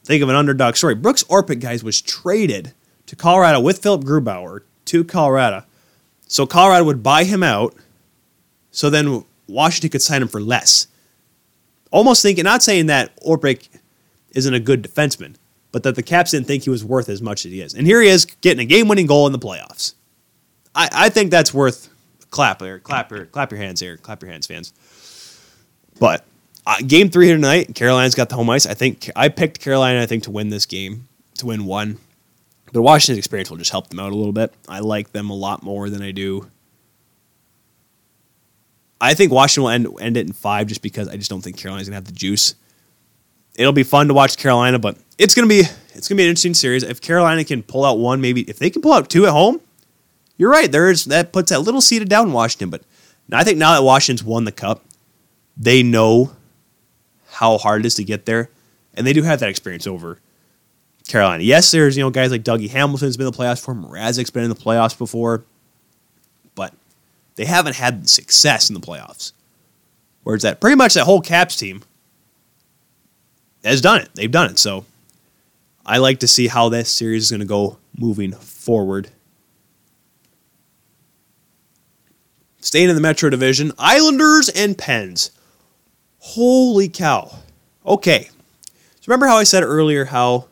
think of an underdog story. Brooks Orpik, guys, was traded to Colorado with Philipp Grubauer to Colorado. So Colorado would buy him out. So then Washington could sign him for less. Almost thinking, not saying that Orpik isn't a good defenseman, but that the Caps didn't think he was worth as much as he is. And here he is getting a game winning goal in the playoffs. I, I think that's worth clap there. Clap clap your hands here. Clap your hands, fans. But uh, game three here tonight, Carolina's got the home ice. I think I picked Carolina. I think to win this game, to win one. But Washington's experience will just help them out a little bit. I like them a lot more than I do. I think Washington will end, end it in five just because I just don't think Carolina's gonna have the juice. It'll be fun to watch Carolina, but it's gonna be it's gonna be an interesting series. If Carolina can pull out one, maybe if they can pull out two at home, you're right. There is that puts that little seeded down in Washington. But I think now that Washington's won the cup, they know how hard it is to get there, and they do have that experience over Carolina. Yes, there's you know guys like Dougie Hamilton's been in the playoffs before, Mrazek's been in the playoffs before, but they haven't had success in the playoffs. Whereas that pretty much that whole Caps team has done it. They've done it. So I like to see how this series is going to go moving forward. Staying in the Metro Division, Islanders and Pens. Holy cow. Okay. So remember how I said earlier how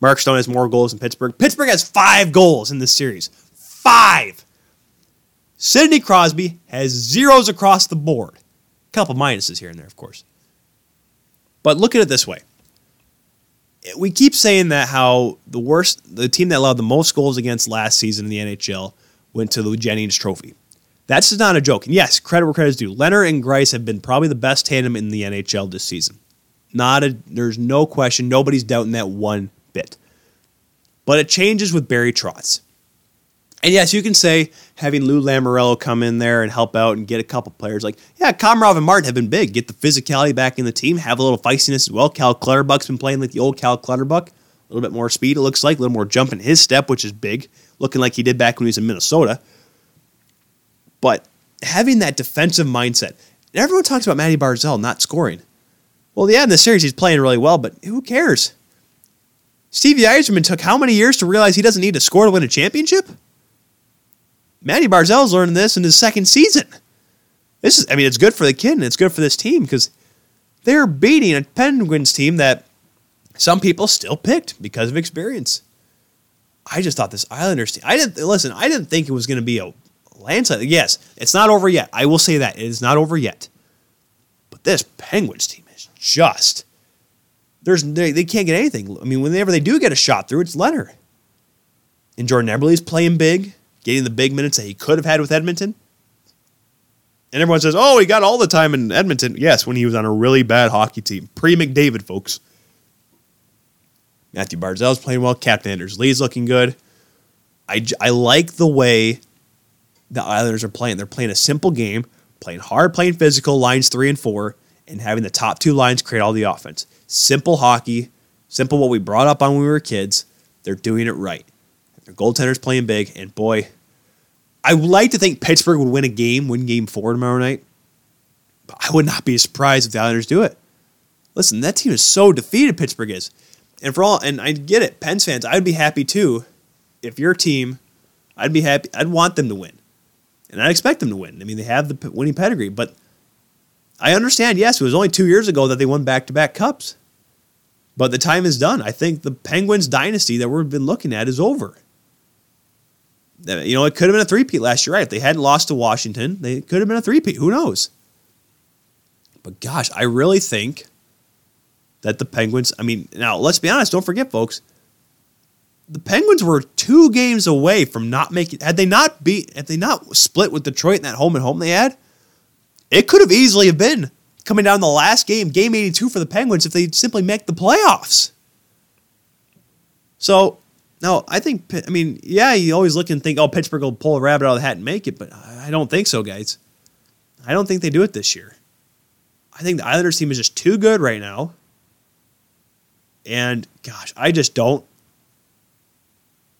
Mark Stone has more goals than Pittsburgh? Pittsburgh has five goals in this series. Five. Sidney Crosby has zeros across the board. A couple minuses here and there, of course. But look at it this way. We keep saying that how the worst, the team that allowed the most goals against last season in the NHL went to the Jennings Trophy. That's not a joke. And yes, credit where credit is due. Lehner and Greiss have been probably the best tandem in the NHL this season. Not a, there's no question. Nobody's doubting that one bit. But it changes with Barry Trotz. And yes, you can say having Lou Lamoriello come in there and help out and get a couple players like, yeah, Komarov and Martin have been big. Get the physicality back in the team, have a little feistiness as well. Cal Clutterbuck's been playing like the old Cal Clutterbuck. A little bit more speed, it looks like, a little more jump in his step, which is big, looking like he did back when he was in Minnesota. But having that defensive mindset, everyone talks about Maddie Barzal not scoring. Well, yeah, in the series he's playing really well, but who cares? Stevie Yzerman took how many years to realize he doesn't need to score to win a championship? Maddie Barzal's learning this in his second season. This is, I mean, it's good for the kid and it's good for this team because they're beating a Penguins team that some people still picked because of experience. I just thought this Islanders team. I didn't listen. I didn't think it was going to be a landslide. Yes, it's not over yet. I will say that it is not over yet. But this Penguins team is just there's they, they can't get anything. I mean, whenever they do get a shot through, it's Lehner. And Jordan Eberle's playing big, getting the big minutes that he could have had with Edmonton. And everyone says, "Oh, he got all the time in Edmonton." Yes, when he was on a really bad hockey team, pre McDavid, folks. Mathew Barzal's playing well. Captain Anders Lee's looking good. I, I like the way the Islanders are playing. They're playing a simple game, playing hard, playing physical, lines three and four, and having the top two lines create all the offense. Simple hockey, simple what we brought up on when we were kids. They're doing it right. Their goaltender's playing big, and boy, I would like to think Pittsburgh would win a game, win game four tomorrow night. But I would not be surprised if the Islanders do it. Listen, that team is so defeated, Pittsburgh is. and for all, and I get it, Pens fans, I'd be happy too if your team, I'd be happy, I'd want them to win. And I expect them to win. I mean, they have the winning pedigree, but I understand, yes, it was only two years ago that they won back to back cups. But the time is done. I think the Penguins dynasty that we've been looking at is over. You know, it could have been a three-peat last year, right? If they hadn't lost to Washington, they could have been a three-peat. Who knows? But gosh, I really think that the Penguins, I mean, now let's be honest, don't forget, folks, the Penguins were two games away from not making. Had they not beat, had they not split with Detroit in that home and home they had, it could have easily have been coming down the last game, game 82 for the Penguins, if they simply make the playoffs. So, no, I think, I mean, yeah, you always look and think, oh, Pittsburgh will pull a rabbit out of the hat and make it, but I don't think so, guys. I don't think they do it this year. I think the Islanders team is just too good right now. And gosh, I just don't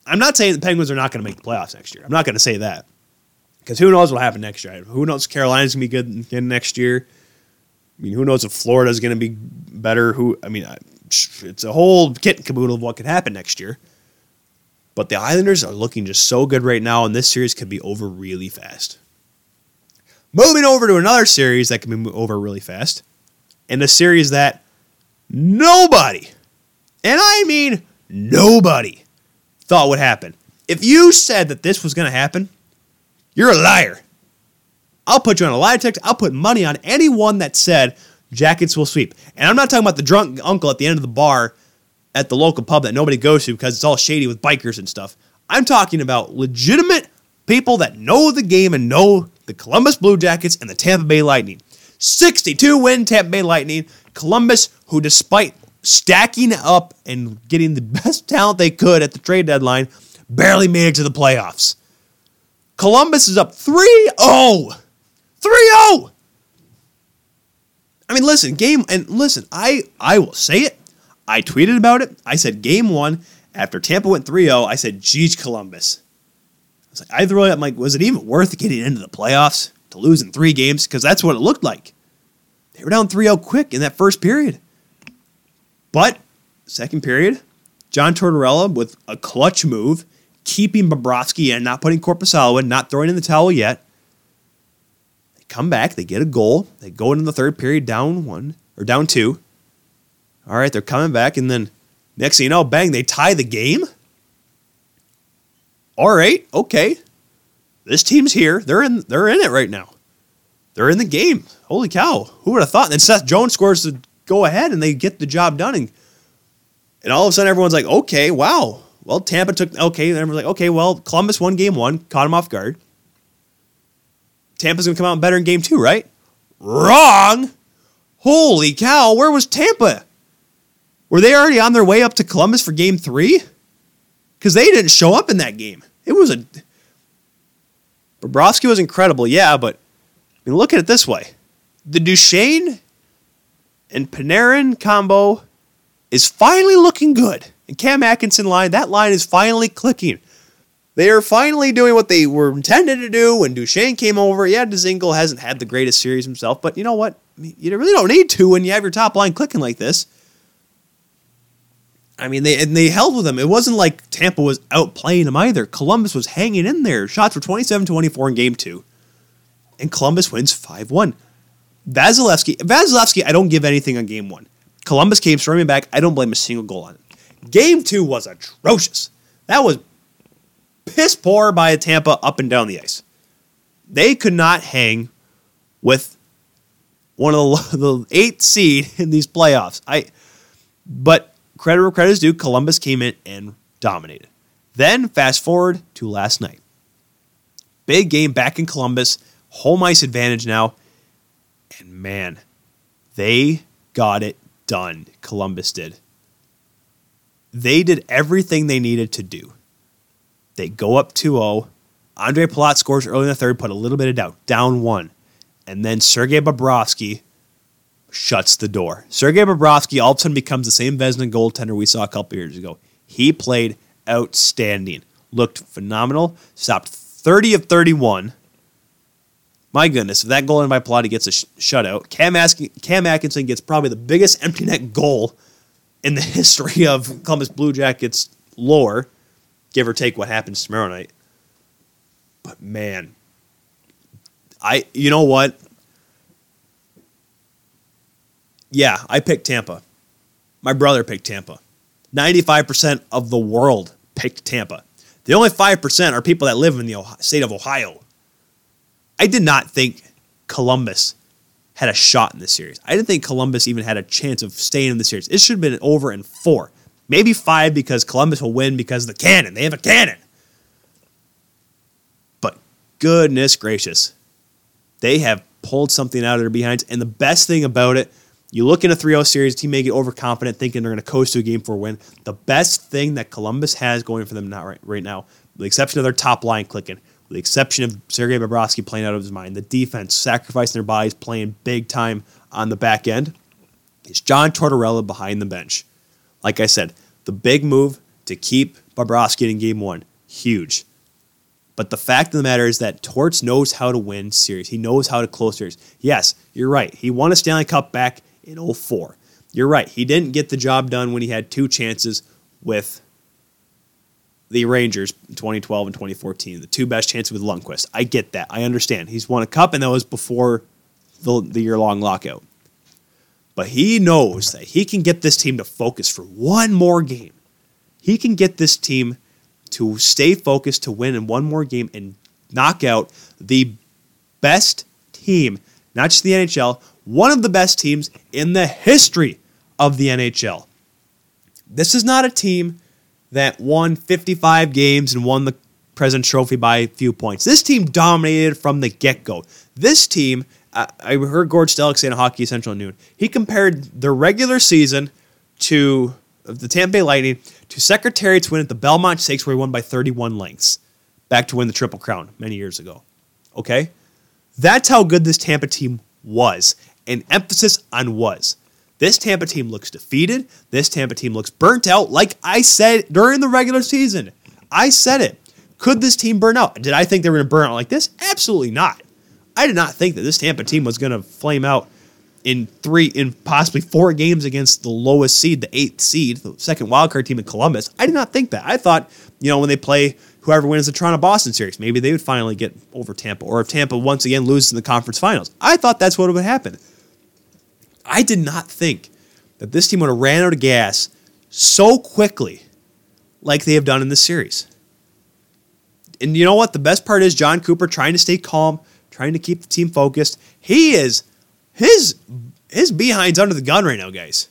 I'm not saying the Penguins are not going to make the playoffs next year. I'm not going to say that because who knows what'll happen next year? Who knows Carolina's going to be good again next year? I mean, who knows if Florida's going to be better? Who I mean, it's a whole kit and caboodle of what could happen next year. But the Islanders are looking just so good right now, and this series could be over really fast. Moving over to another series that can be over really fast, and a series that nobody, and I mean nobody, thought would happen. If you said that this was going to happen, you're a liar. I'll put you on a lie detector. I'll put money on anyone that said Jackets will sweep. And I'm not talking about the drunk uncle at the end of the bar at the local pub that nobody goes to because it's all shady with bikers and stuff. I'm talking about legitimate people that know the game and know the Columbus Blue Jackets and the Tampa Bay Lightning. 62 win Tampa Bay Lightning. Columbus, who despite stacking up and getting the best talent they could at the trade deadline, barely made it to the playoffs. Columbus is up 3 0. 3 0. I mean, listen, game, and listen, I, I will say it. I tweeted about it. I said game one, after Tampa went 3 0, I said, geez, Columbus. I was like, I really, I'm like, was it even worth getting into the playoffs to lose in three games? Because that's what it looked like. They were down 3 0 quick in that first period. But second period, John Tortorella with a clutch move, keeping Bobrovsky in, not putting Korpisalo in, not throwing in the towel yet. They come back, they get a goal, they go into the third period down one or down two. All right, they're coming back, and then next thing you know, bang, they tie the game. All right, okay. This team's here. They're in they're in it right now. They're in the game. Holy cow. Who would have thought? And Seth Jones scores the go ahead and they get the job done. And, and all of a sudden, everyone's like, okay, wow. Well, Tampa took, okay. And everyone's like, okay, well, Columbus won game one, caught him off guard. Tampa's going to come out better in game two, right? Wrong. Holy cow. Where was Tampa? Were they already on their way up to Columbus for game three? Because they didn't show up in that game. It was a. Bobrovsky was incredible, yeah, but I mean, look at it this way. The Duchene and Panarin combo is finally looking good. And Cam Atkinson line, that line is finally clicking. They are finally doing what they were intended to do when Duchene came over. Yeah, Dzingel hasn't had the greatest series himself, but you know what? You really don't need to when you have your top line clicking like this. I mean, they and they held with them. It wasn't like Tampa was outplaying them either. Columbus was hanging in there. Shots were 27-24 in game two. And Columbus wins 5-1. Vasilevskiy, Vasilevskiy, I don't give anything on game one. Columbus came storming back. I don't blame a single goal on it. Game two was atrocious. That was piss poor by a Tampa up and down the ice. They could not hang with one of the, the eight seed in these playoffs. I, but credit where credit is due. Columbus came in and dominated. Then fast forward to last night. Big game back in Columbus. Home ice advantage now. And man, they got it done. Columbus did. They did everything they needed to do. They go up 2 0. Andre Palat scores early in the third, put a little bit of doubt, down one. And then Sergei Bobrovsky shuts the door. Sergei Bobrovsky all of a sudden becomes the same Vezina goaltender we saw a couple years ago. He played outstanding, looked phenomenal, stopped 30 of 31 my goodness, if that goal in by Pilates gets a sh- shutout, Cam, Cam Atkinson gets probably the biggest empty net goal in the history of Columbus Blue Jackets lore, give or take what happens tomorrow night. But man, I you know what? Yeah, I picked Tampa. My brother picked Tampa. 95% of the world picked Tampa. The only 5% are people that live in the state of Ohio. I did not think Columbus had a shot in this series. I didn't think Columbus even had a chance of staying in the series. It should have been over in four, maybe five because Columbus will win because of the cannon. They have a cannon. But goodness gracious, they have pulled something out of their behinds. And the best thing about it, you look in a 3 0 series, team may get overconfident thinking they're going to coast to a game four win. The best thing that Columbus has going for them now, right, right now, with the exception of their top line clicking, with the exception of Sergei Bobrovsky playing out of his mind, the defense sacrificing their bodies, playing big time on the back end, is John Tortorella behind the bench. Like I said, the big move to keep Bobrovsky in game one, huge. But the fact of the matter is that Torts knows how to win series. He knows how to close series. Yes, you're right. He won a Stanley Cup back in 04. You're right. He didn't get the job done when he had two chances with the Rangers in 2012 and 2014, the two best chances with Lundqvist. I get that. I understand. He's won a cup, and that was before the, the year long lockout. But he knows that he can get this team to focus for one more game. He can get this team to stay focused to win in one more game and knock out the best team, not just the NHL, one of the best teams in the history of the NHL. This is not a team that won 55 games and won the President's Trophy by a few points. This team dominated from the get go. This team, uh, I heard Gord Stellick say on Hockey Central noon, he compared the regular season to the Tampa Bay Lightning to Secretariat's win at the Belmont Stakes, where he won by 31 lengths, back to win the Triple Crown many years ago. Okay? That's how good this Tampa team was. And emphasis on was. This Tampa team looks defeated. This Tampa team looks burnt out, like I said during the regular season. I said it. Could this team burn out? Did I think they were going to burn out like this? Absolutely not. I did not think that this Tampa team was going to flame out in three, in possibly four games against the lowest seed, the eighth seed, the second wildcard team in Columbus. I did not think that. I thought, you know, when they play whoever wins the Toronto Boston series, maybe they would finally get over Tampa, or if Tampa once again loses in the conference finals. I thought that's what would happen. I did not think that this team would have ran out of gas so quickly like they have done in this series. And you know what? The best part is Jon Cooper trying to stay calm, trying to keep the team focused. He is his his behind's under the gun right now, guys.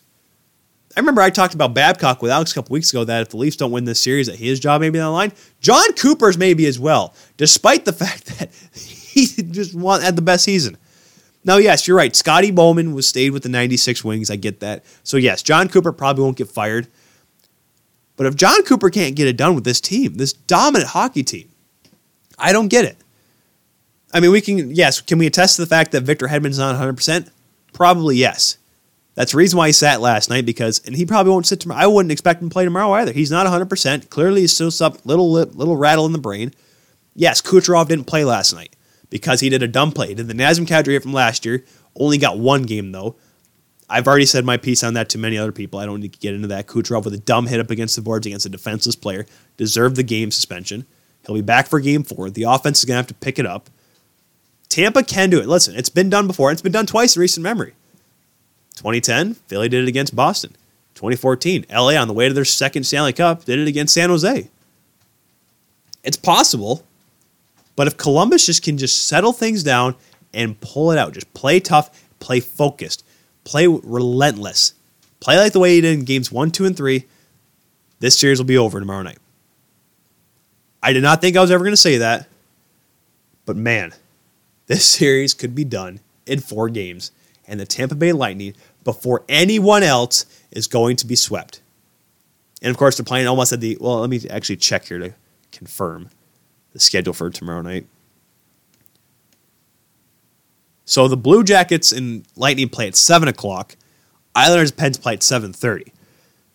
I remember I talked about Babcock with Alex a couple weeks ago that if the Leafs don't win this series, that his job may be on the line. Jon Cooper's maybe as well, despite the fact that he just won, had the best season. Now, yes, you're right. Scotty Bowman was stayed with the 96 Wings. I get that. So, yes, Jon Cooper probably won't get fired. But if Jon Cooper can't get it done with this team, this dominant hockey team, I don't get it. I mean, we can, yes, can we attest to the fact that Victor Hedman's not 100%? Probably yes. That's the reason why he sat last night because, and he probably won't sit tomorrow. I wouldn't expect him to play tomorrow either. He's not 100%. Clearly, he's still some little, little rattle in the brain. Yes, Kucherov didn't play last night because he did a dumb play. He did the Nazem Kadri from last year. Only got one game, though. I've already said my piece on that to many other people. I don't need to get into that. Kucherov with a dumb hit up against the boards against a defenseless player deserved the game suspension. He'll be back for game four. The offense is going to have to pick it up. Tampa can do it. Listen, it's been done before. It's been done twice in recent memory. 2010, Philly did it against Boston. 2014, LA on the way to their second Stanley Cup did it against San Jose. It's possible, but if Columbus just can just settle things down and pull it out, just play tough, play focused, play relentless, play like the way he did in games one, two, and three, this series will be over tomorrow night. I did not think I was ever going to say that, but man, this series could be done in four games, and the Tampa Bay Lightning, before anyone else, is going to be swept. And of course, they're playing almost at the. Well, let me actually check here to confirm the schedule for tomorrow night. So the Blue Jackets and Lightning play at seven o'clock. Islanders Pens play at seven thirty.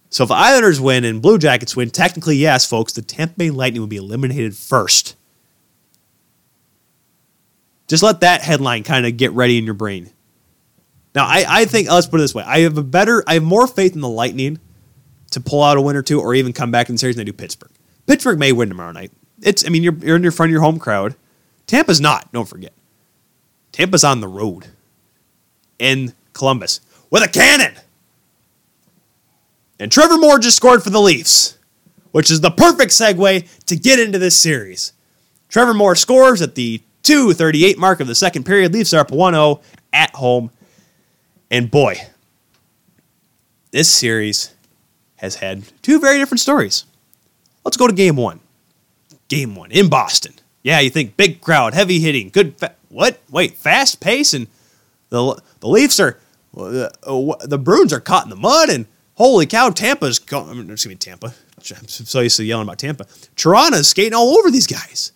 So if Islanders win and Blue Jackets win, technically yes, folks, the Tampa Bay Lightning would be eliminated first. Just let that headline kind of get ready in your brain. Now, I, I think, let's put it this way I have a better, I have more faith in the Lightning to pull out a win or two, or even come back in the series and they do Pittsburgh. Pittsburgh may win tomorrow night. It's I mean you're you're in your front of your home crowd. Tampa's not. Don't forget. Tampa's on the road in Columbus with a cannon. And Trevor Moore just scored for the Leafs, which is the perfect segue to get into this series. Trevor Moore scores at the 238 mark of the second period. Leafs are up 1 0 at home. And boy, this series has had two very different stories. Let's go to game one. Game one in Boston. Yeah, you think big crowd, heavy hitting, good. Fa- what? Wait, fast pace, and the the Leafs are uh, the Bruins are caught in the mud, and holy cow, Tampa's. Go- excuse me, Tampa. I'm so used to yelling about Tampa. Toronto's skating all over these guys.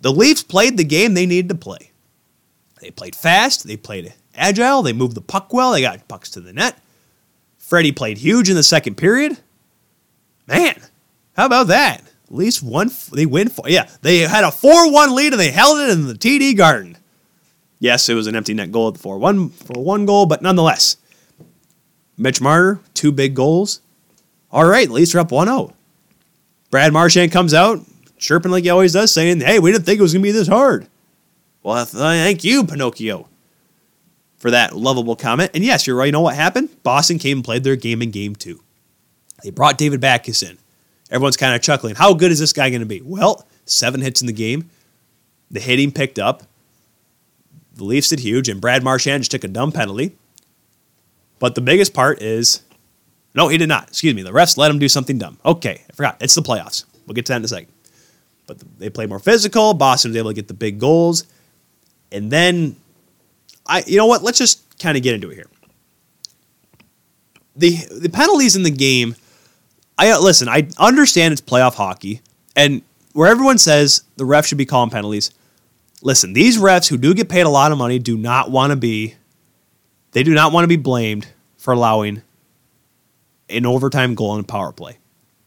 The Leafs played the game they needed to play. They played fast. They played agile. They moved the puck well. They got pucks to the net. Freddie played huge in the second period. Man, how about that? At least one. They win. Four, yeah, they had a four-one lead and they held it in the TD Garden. Yes, it was an empty net goal at the four-one for one goal, but nonetheless, Mitch Marner two big goals. All right, Leafs are up 1-0. Brad Marchand comes out chirping like he always does, saying, "Hey, we didn't think it was gonna be this hard." Well, thank you, Pinocchio, for that lovable comment. And yes, you're right. You know what happened? Boston came and played their game in game two. They brought David Backes in. Everyone's kind of chuckling. How good is this guy going to be? Well, seven hits in the game. The hitting picked up. The Leafs did huge, and Brad Marchand just took a dumb penalty. But the biggest part is no, he did not. Excuse me. The refs let him do something dumb. Okay, I forgot. It's the playoffs. We'll get to that in a second. But they played more physical. Boston was able to get the big goals. And then, I you know what? Let's just kind of get into it here. The the penalties in the game I uh, listen. I understand it's playoff hockey, and where everyone says the ref should be calling penalties. Listen, these refs who do get paid a lot of money do not want to be. They do not want to be blamed for allowing an overtime goal in a power play,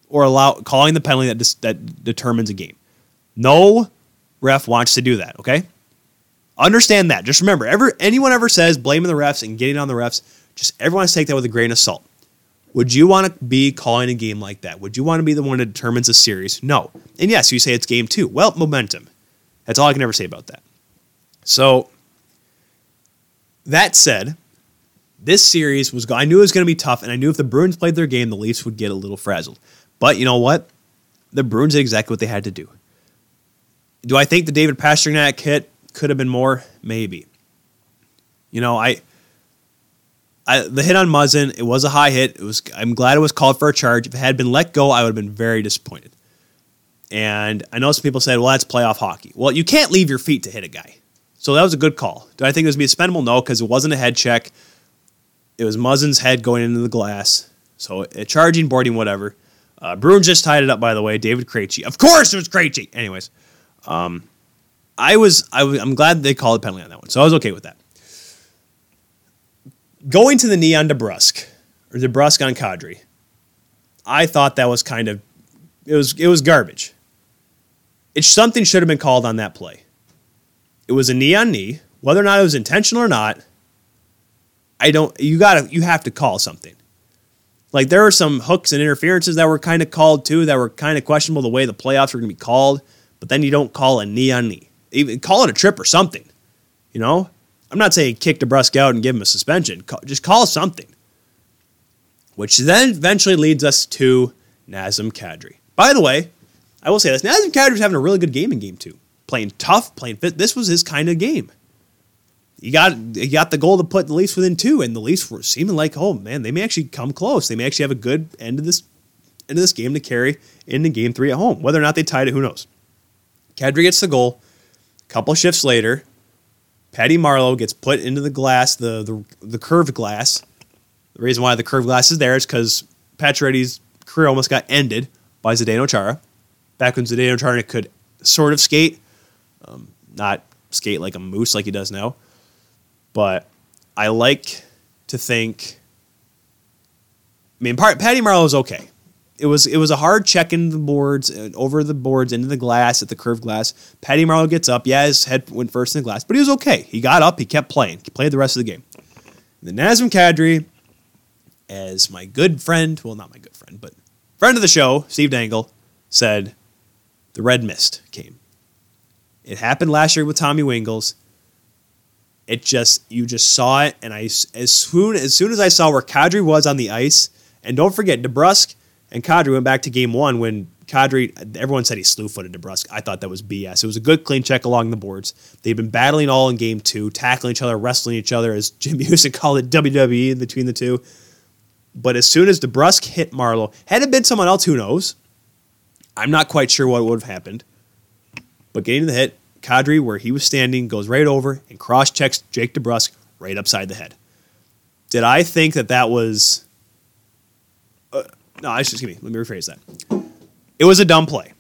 or allow calling the penalty that dis, that determines a game. No ref wants to do that. Okay, understand that. Just remember, ever anyone ever says blaming the refs and getting on the refs, just everyone has to take that with a grain of salt. Would you want to be calling a game like that? Would you want to be the one that determines a series? No. And yes, you say it's game two. Well, momentum. That's all I can ever say about that. So, that said, this series was, I knew it was going to be tough, and I knew if the Bruins played their game, the Leafs would get a little frazzled. But you know what? The Bruins did exactly what they had to do. Do I think the David Pastrnak hit could have been more? Maybe. You know, I I, the hit on Muzzin, it was a high hit. It was. I'm glad it was called for a charge. If it had been let go, I would have been very disappointed. And I know some people said, "Well, that's playoff hockey." Well, you can't leave your feet to hit a guy, so that was a good call. Do I think it was be expendable? No, because it wasn't a head check. It was Muzzin's head going into the glass. So a charging, boarding, whatever. Uh, Bruins just tied it up, by the way. David Krejci. Of course, it was Krejci. Anyways, um, I was I was I'm glad they called a penalty on that one, so I was okay with that going to the knee on DeBrusk or DeBrusk on Kadri, I thought that was kind of it was it was garbage. It something should have been called on that play. It was a knee on knee, whether or not it was intentional or not. I don't. You gotta. You have to call something. Like there were some hooks and interferences that were kind of called too, that were kind of questionable the way the playoffs were going to be called. But then you don't call a knee on knee. Even call it a trip or something. You know, I'm not saying kick DeBrusk out and give him a suspension. Just call something. Which then eventually leads us to Nazem Kadri. By the way, I will say this: Nazem Kadri was having a really good game in Game Two, playing tough, playing fit. This was his kind of game. He got he got the goal to put the Leafs within two, and the Leafs were seeming like, oh man, they may actually come close. They may actually have a good end of this end of this game to carry into Game Three at home. Whether or not they tied it, who knows? Kadri gets the goal. A couple shifts later, Patty Marleau gets put into the glass, the, the, the curved glass. The reason why the curved glass is there is because Pacioretty's career almost got ended by Zdeno Chara. Back when Zdeno Chara could sort of skate, um, not skate like a moose like he does now. But I like to think. I mean, Patty Marleau is okay it was it was a hard check in the boards uh, over the boards into the glass at the curved glass. Patty Marleau gets up. Yeah, his head went first in the glass, but he was okay. He got up. He kept playing. He played the rest of the game. The Nazem Kadri, as my good friend, well, not my good friend, but friend of the show, Steve Dangle, said, the red mist came. It happened last year with Tommy Wingels. It just you just saw it, and I as soon as soon as I saw where Kadri was on the ice, and don't forget DeBrusk and Kadri went back to game one when Kadri, everyone said he slew footed DeBrusk. I thought that was BS. It was a good clean check along the boards. They've been battling all in game two, tackling each other, wrestling each other, as Jim Hughson called it WWE between the two. But as soon as DeBrusk hit Marleau, had it been someone else, who knows? I'm not quite sure what would have happened. But getting the hit, Kadri, where he was standing, goes right over and cross checks Jake DeBrusk right upside the head. Did I think that that was. No, excuse me. Let me rephrase that. It was a dumb play.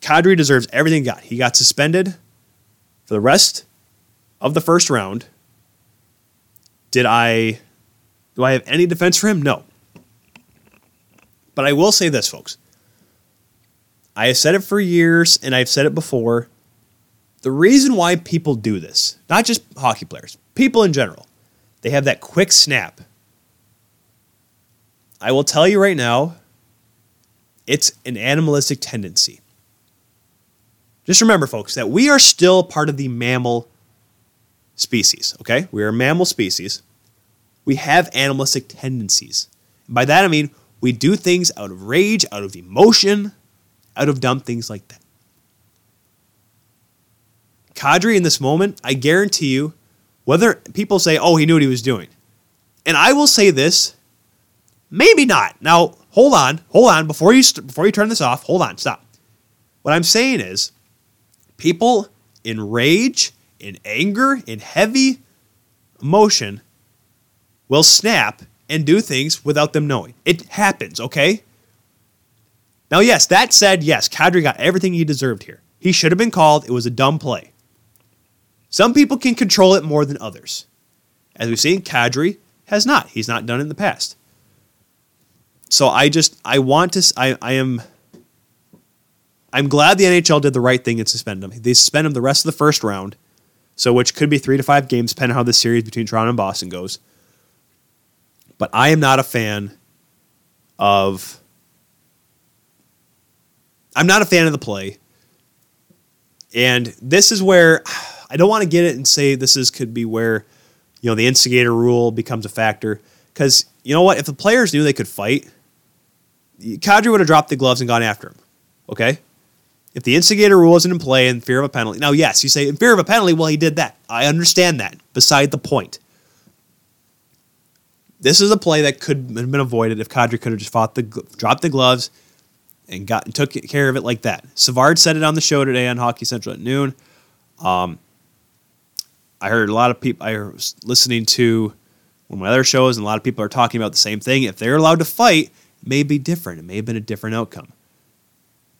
Kadri deserves everything he got. He got suspended for the rest of the first round. Did I do I have any defense for him? No. But I will say this, folks. I have said it for years and I've said it before. The reason why people do this, not just hockey players, people in general, they have that quick snap. I will tell you right now, it's an animalistic tendency. Just remember, folks, that we are still part of the mammal species, okay? We are a mammal species. We have animalistic tendencies. And by that I mean we do things out of rage, out of emotion, out of dumb things like that. Kadri in this moment, I guarantee you, whether people say, oh, he knew what he was doing. And I will say this, maybe not. Now, hold on, hold on before you st- before you turn this off. Hold on, stop. What I'm saying is, people in rage, in anger, in heavy emotion will snap and do things without them knowing. It happens, okay? Now, yes, that said, yes, Kadri got everything he deserved here. He should have been called. It was a dumb play. Some people can control it more than others. As we've seen, Kadri has not. He's not done it in the past so I just I want to I I am I'm glad the NHL did the right thing and suspend him. They suspend him the rest of the first round, so which could be three to five games, depending on how the series between Toronto and Boston goes. But I am not a fan of. I'm not a fan of the play, and this is where I don't want to get it and say this is could be where, you know, the instigator rule becomes a factor because you know what? If the players knew they could fight, Kadri would have dropped the gloves and gone after him. Okay? If the instigator rule isn't in play in fear of a penalty, now, yes, you say in fear of a penalty, well, he did that. I understand that. Beside the point. This is a play that could have been avoided if Kadri could have just fought the dropped the gloves and got and took care of it like that. Savard said it on the show today on Hockey Central at noon. Um, I heard a lot of people. I was listening to one of my other shows, and a lot of people are talking about the same thing. If they're allowed to fight, may be different. It may have been a different outcome.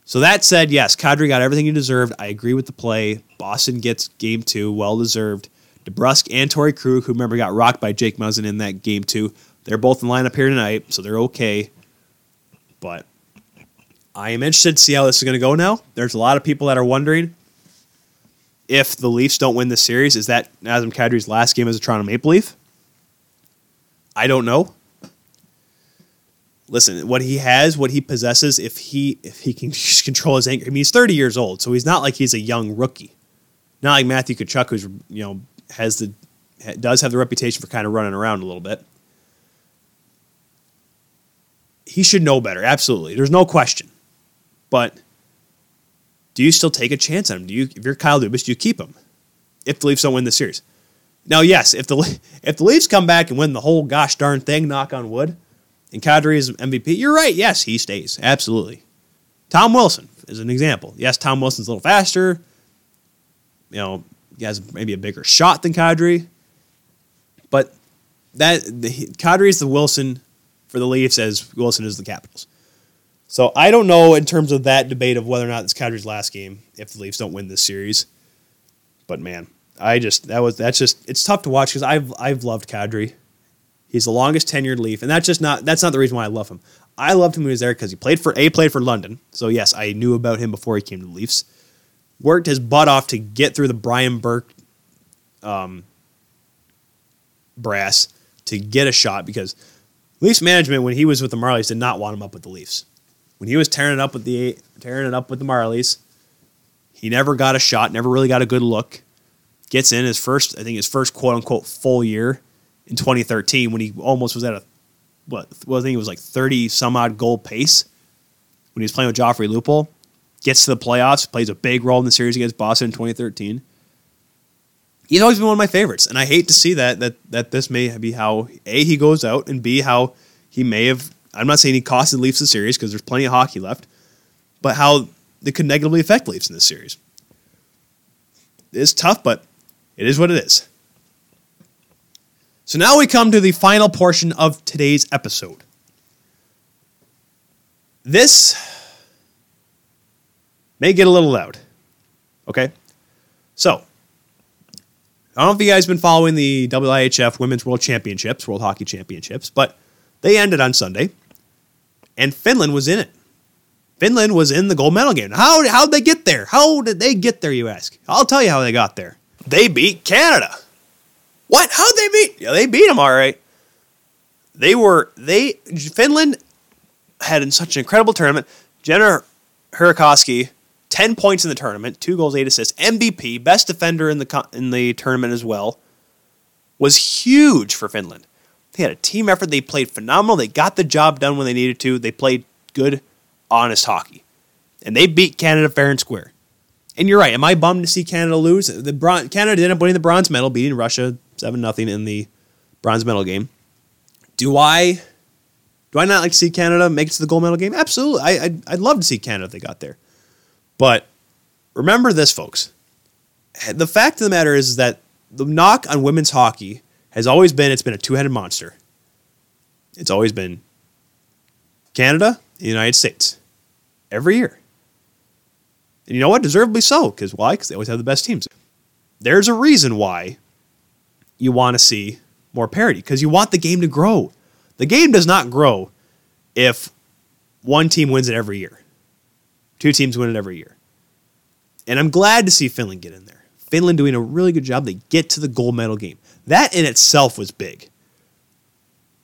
So that said, yes, Kadri got everything he deserved. I agree with the play. Boston gets game two, well deserved. DeBrusk and Torey Krug, who remember got rocked by Jake Muzzin in that game two, they're both in lineup here tonight, so they're okay. But I am interested to see how this is going to go now. There's a lot of people that are wondering if the Leafs don't win this series, is that Nazem Kadri's last game as a Toronto Maple Leaf? I don't know listen, what he has, what he possesses, if he if he can control his anger, I mean, he's 30 years old, so he's not like he's a young rookie. Not like Matthew Tkachuk, who's you know has the does have the reputation for kind of running around a little bit. He should know better, absolutely. There's no question. But do you still take a chance on him? Do you, if you're Kyle Dubas, do you keep him? If the Leafs don't win the series, now yes, if the if the Leafs come back and win the whole gosh darn thing, knock on wood, and Kadri is MVP, you're right. Yes, he stays. Absolutely. Tom Wilson is an example. Yes, Tom Wilson's a little faster. You know, he has maybe a bigger shot than Kadri. But that the, Kadri is the Wilson for the Leafs as Wilson is the Capitals. So I don't know in terms of that debate of whether or not it's Kadri's last game if the Leafs don't win this series. But man, I just that was that's just it's tough to watch because I've I've loved Kadri. He's the longest tenured Leaf, and that's just not that's not the reason why I love him. I loved him when he was there because he played for a played for London. So yes, I knew about him before he came to the Leafs. Worked his butt off to get through the Brian Burke um, brass to get a shot because Leafs management, when he was with the Marlies, did not want him up with the Leafs. When he was tearing it up with the tearing it up with the Marlies, he never got a shot, never really got a good look. Gets in his first, I think his first quote unquote full year in 2013 when he almost was at a what well, I think it was like 30 some odd goal pace when he was playing with Joffrey Lupul. Gets to the playoffs, plays a big role in the series against Boston in 2013. He's always been one of my favorites, and I hate to see that that that this may be how a he goes out and b how he may have. I'm not saying he costed Leafs the series because there's plenty of hockey left, but how it could negatively affect Leafs in this series. It's tough, but it is what it is. So now we come to the final portion of today's episode. This may get a little loud. Okay? So, I don't know if you guys have been following the WIHF Women's World Championships, World Hockey Championships, but they ended on Sunday, and Finland was in it. Finland was in the gold medal game. How how'd they get there? How did they get there, you ask? I'll tell you how they got there. They beat Canada. What? How'd they beat? Yeah, they beat them all right. They were they Finland had in such an incredible tournament. Jenni Hiirikoski, ten points in the tournament, two goals, eight assists, MVP, best defender in the in the tournament as well. Was huge for Finland. They had a team effort. They played phenomenal. They got the job done when they needed to. They played good, honest hockey, and they beat Canada fair and square. And you're right. Am I bummed to see Canada lose? The bron- Canada ended up winning the bronze medal, beating Russia seven nothing in the bronze medal game. Do I do I not like to see Canada make it to the gold medal game? Absolutely. I, I'd, I'd love to see Canada if they got there. But remember this, folks. The fact of the matter is that the knock on women's hockey has always been it's been a two headed monster. It's always been Canada, the United States, every year. And you know what? Deservedly so. Because why? Because they always have the best teams. There's a reason why you want to see more parity because you want the game to grow. The game does not grow if one team wins it every year, two teams win it every year. And I'm glad to see Finland get in there. Finland doing a really good job. They get to the gold medal game. That in itself was big.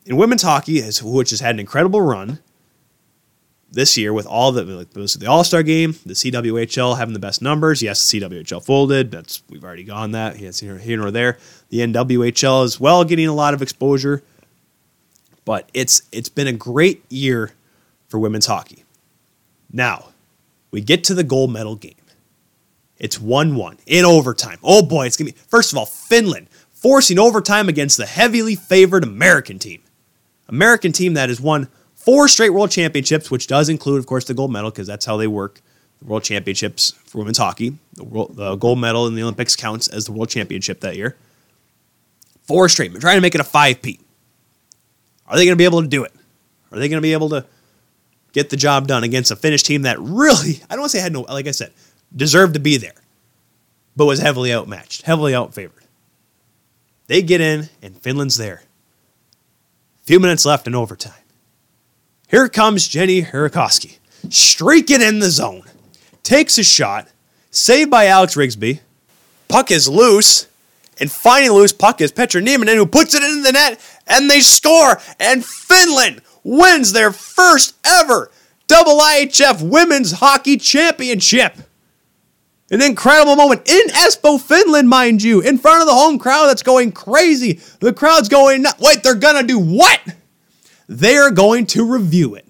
In women's hockey, which has had an incredible run this year with all the like, the All Star game, the CWHL having the best numbers. Yes, the CWHL folded. That's we've already gone that. Yes, here, here nor there. The NWHL as well, getting a lot of exposure. But it's it's been a great year for women's hockey. Now, we get to the gold medal game. It's 1 1 in overtime. Oh boy, it's to be, first of all, Finland forcing overtime against the heavily favored American team. American team that has won four straight world championships, which does include, of course, the gold medal, because that's how they work. The world championships for women's hockey. The, world, the gold medal in the Olympics counts as the world championship that year. Four straight. We're trying to make it a 5 P. Are they going to be able to do it? Are they going to be able to get the job done against a Finnish team that really, I don't want to say had no, like I said, deserved to be there, but was heavily outmatched, heavily outfavored. They get in, and Finland's there. Few minutes left in overtime. Here comes Jenni Hiirikoski, streaking in the zone. Takes a shot, saved by Alex Rigsby. Puck is loose, and finding loose puck is Petra Nieminen, who puts it in the net, and they score. And Finland wins their first ever double IHF Women's Hockey Championship. An incredible moment in Espoo, Finland, mind you, in front of the home crowd that's going crazy. The crowd's going, wait, they're going to do what? They are going to review it.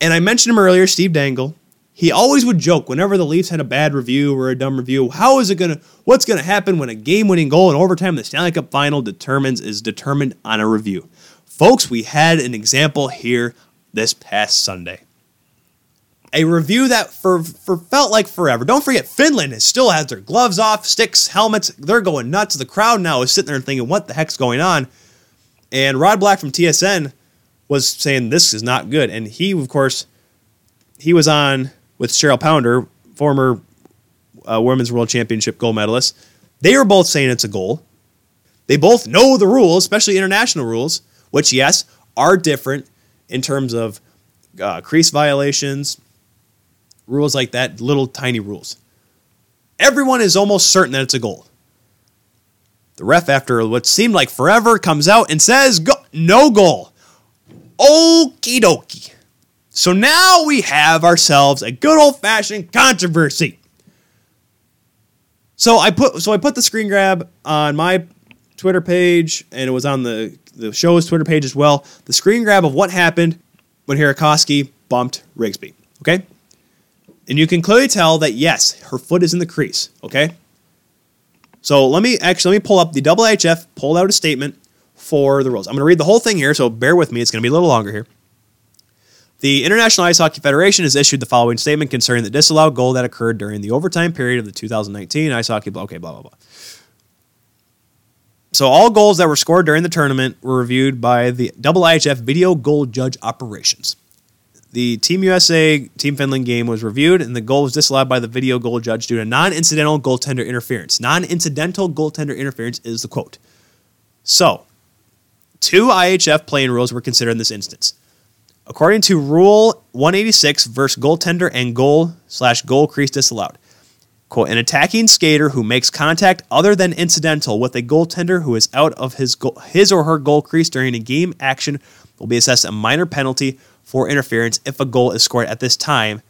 And I mentioned him earlier, Steve Dangle. He always would joke whenever the Leafs had a bad review or a dumb review. How is it gonna? What's gonna happen when a game-winning goal in overtime, the Stanley Cup Final determines is determined on a review? Folks, we had an example here this past Sunday. A review that for, for felt like forever. Don't forget, Finland has still has their gloves off, sticks, helmets. They're going nuts. The crowd now is sitting there thinking, "What the heck's going on?" And Rod Black from TSN was saying this is not good. And he, of course, he was on with Cheryl Pounder, former uh, Women's World Championship gold medalist. They were both saying it's a goal. They both know the rules, especially international rules, which, yes, are different in terms of uh, crease violations, rules like that, little tiny rules. Everyone is almost certain that it's a goal. The ref, after what seemed like forever, comes out and says, go- no goal. Okie dokie. So now we have ourselves a good old fashioned controversy. So I put so I put the screen grab on my Twitter page, and it was on the the show's Twitter page as well. The screen grab of what happened when Hiirikoski bumped Rigsby. Okay, and you can clearly tell that yes, her foot is in the crease. Okay, so let me actually let me pull up the IIHF pulled out a statement for the rules. I'm going to read the whole thing here, so bear with me. It's going to be a little longer here. The International Ice Hockey Federation has issued the following statement concerning the disallowed goal that occurred during the overtime period of the 2019 ice hockey. Okay, blah blah blah. So all goals that were scored during the tournament were reviewed by the IIHF Video Goal Judge Operations. The Team USA Team Finland game was reviewed, and the goal was disallowed by the video goal judge due to non-incidental goaltender interference. Non-incidental goaltender interference is the quote. So, two IHF playing rules were considered in this instance. According to Rule 186, verse goaltender and goal slash goal crease disallowed. Quote, an attacking skater who makes contact other than incidental with a goaltender who is out of his, goal, his or her goal crease during a game action will be assessed a minor penalty for interference if a goal is scored at this time.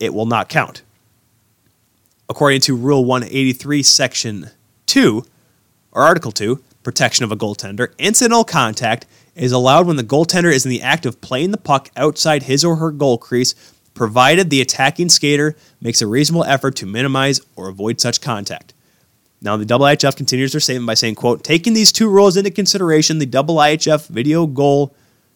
It will not count. According to Rule 183, Section 2, or Article 2, protection of a goaltender, incidental contact is allowed when the goaltender is in the act of playing the puck outside his or her goal crease, provided the attacking skater makes a reasonable effort to minimize or avoid such contact. Now, the IIHF continues their statement by saying, quote, taking these two rules into consideration, the IIHF video goal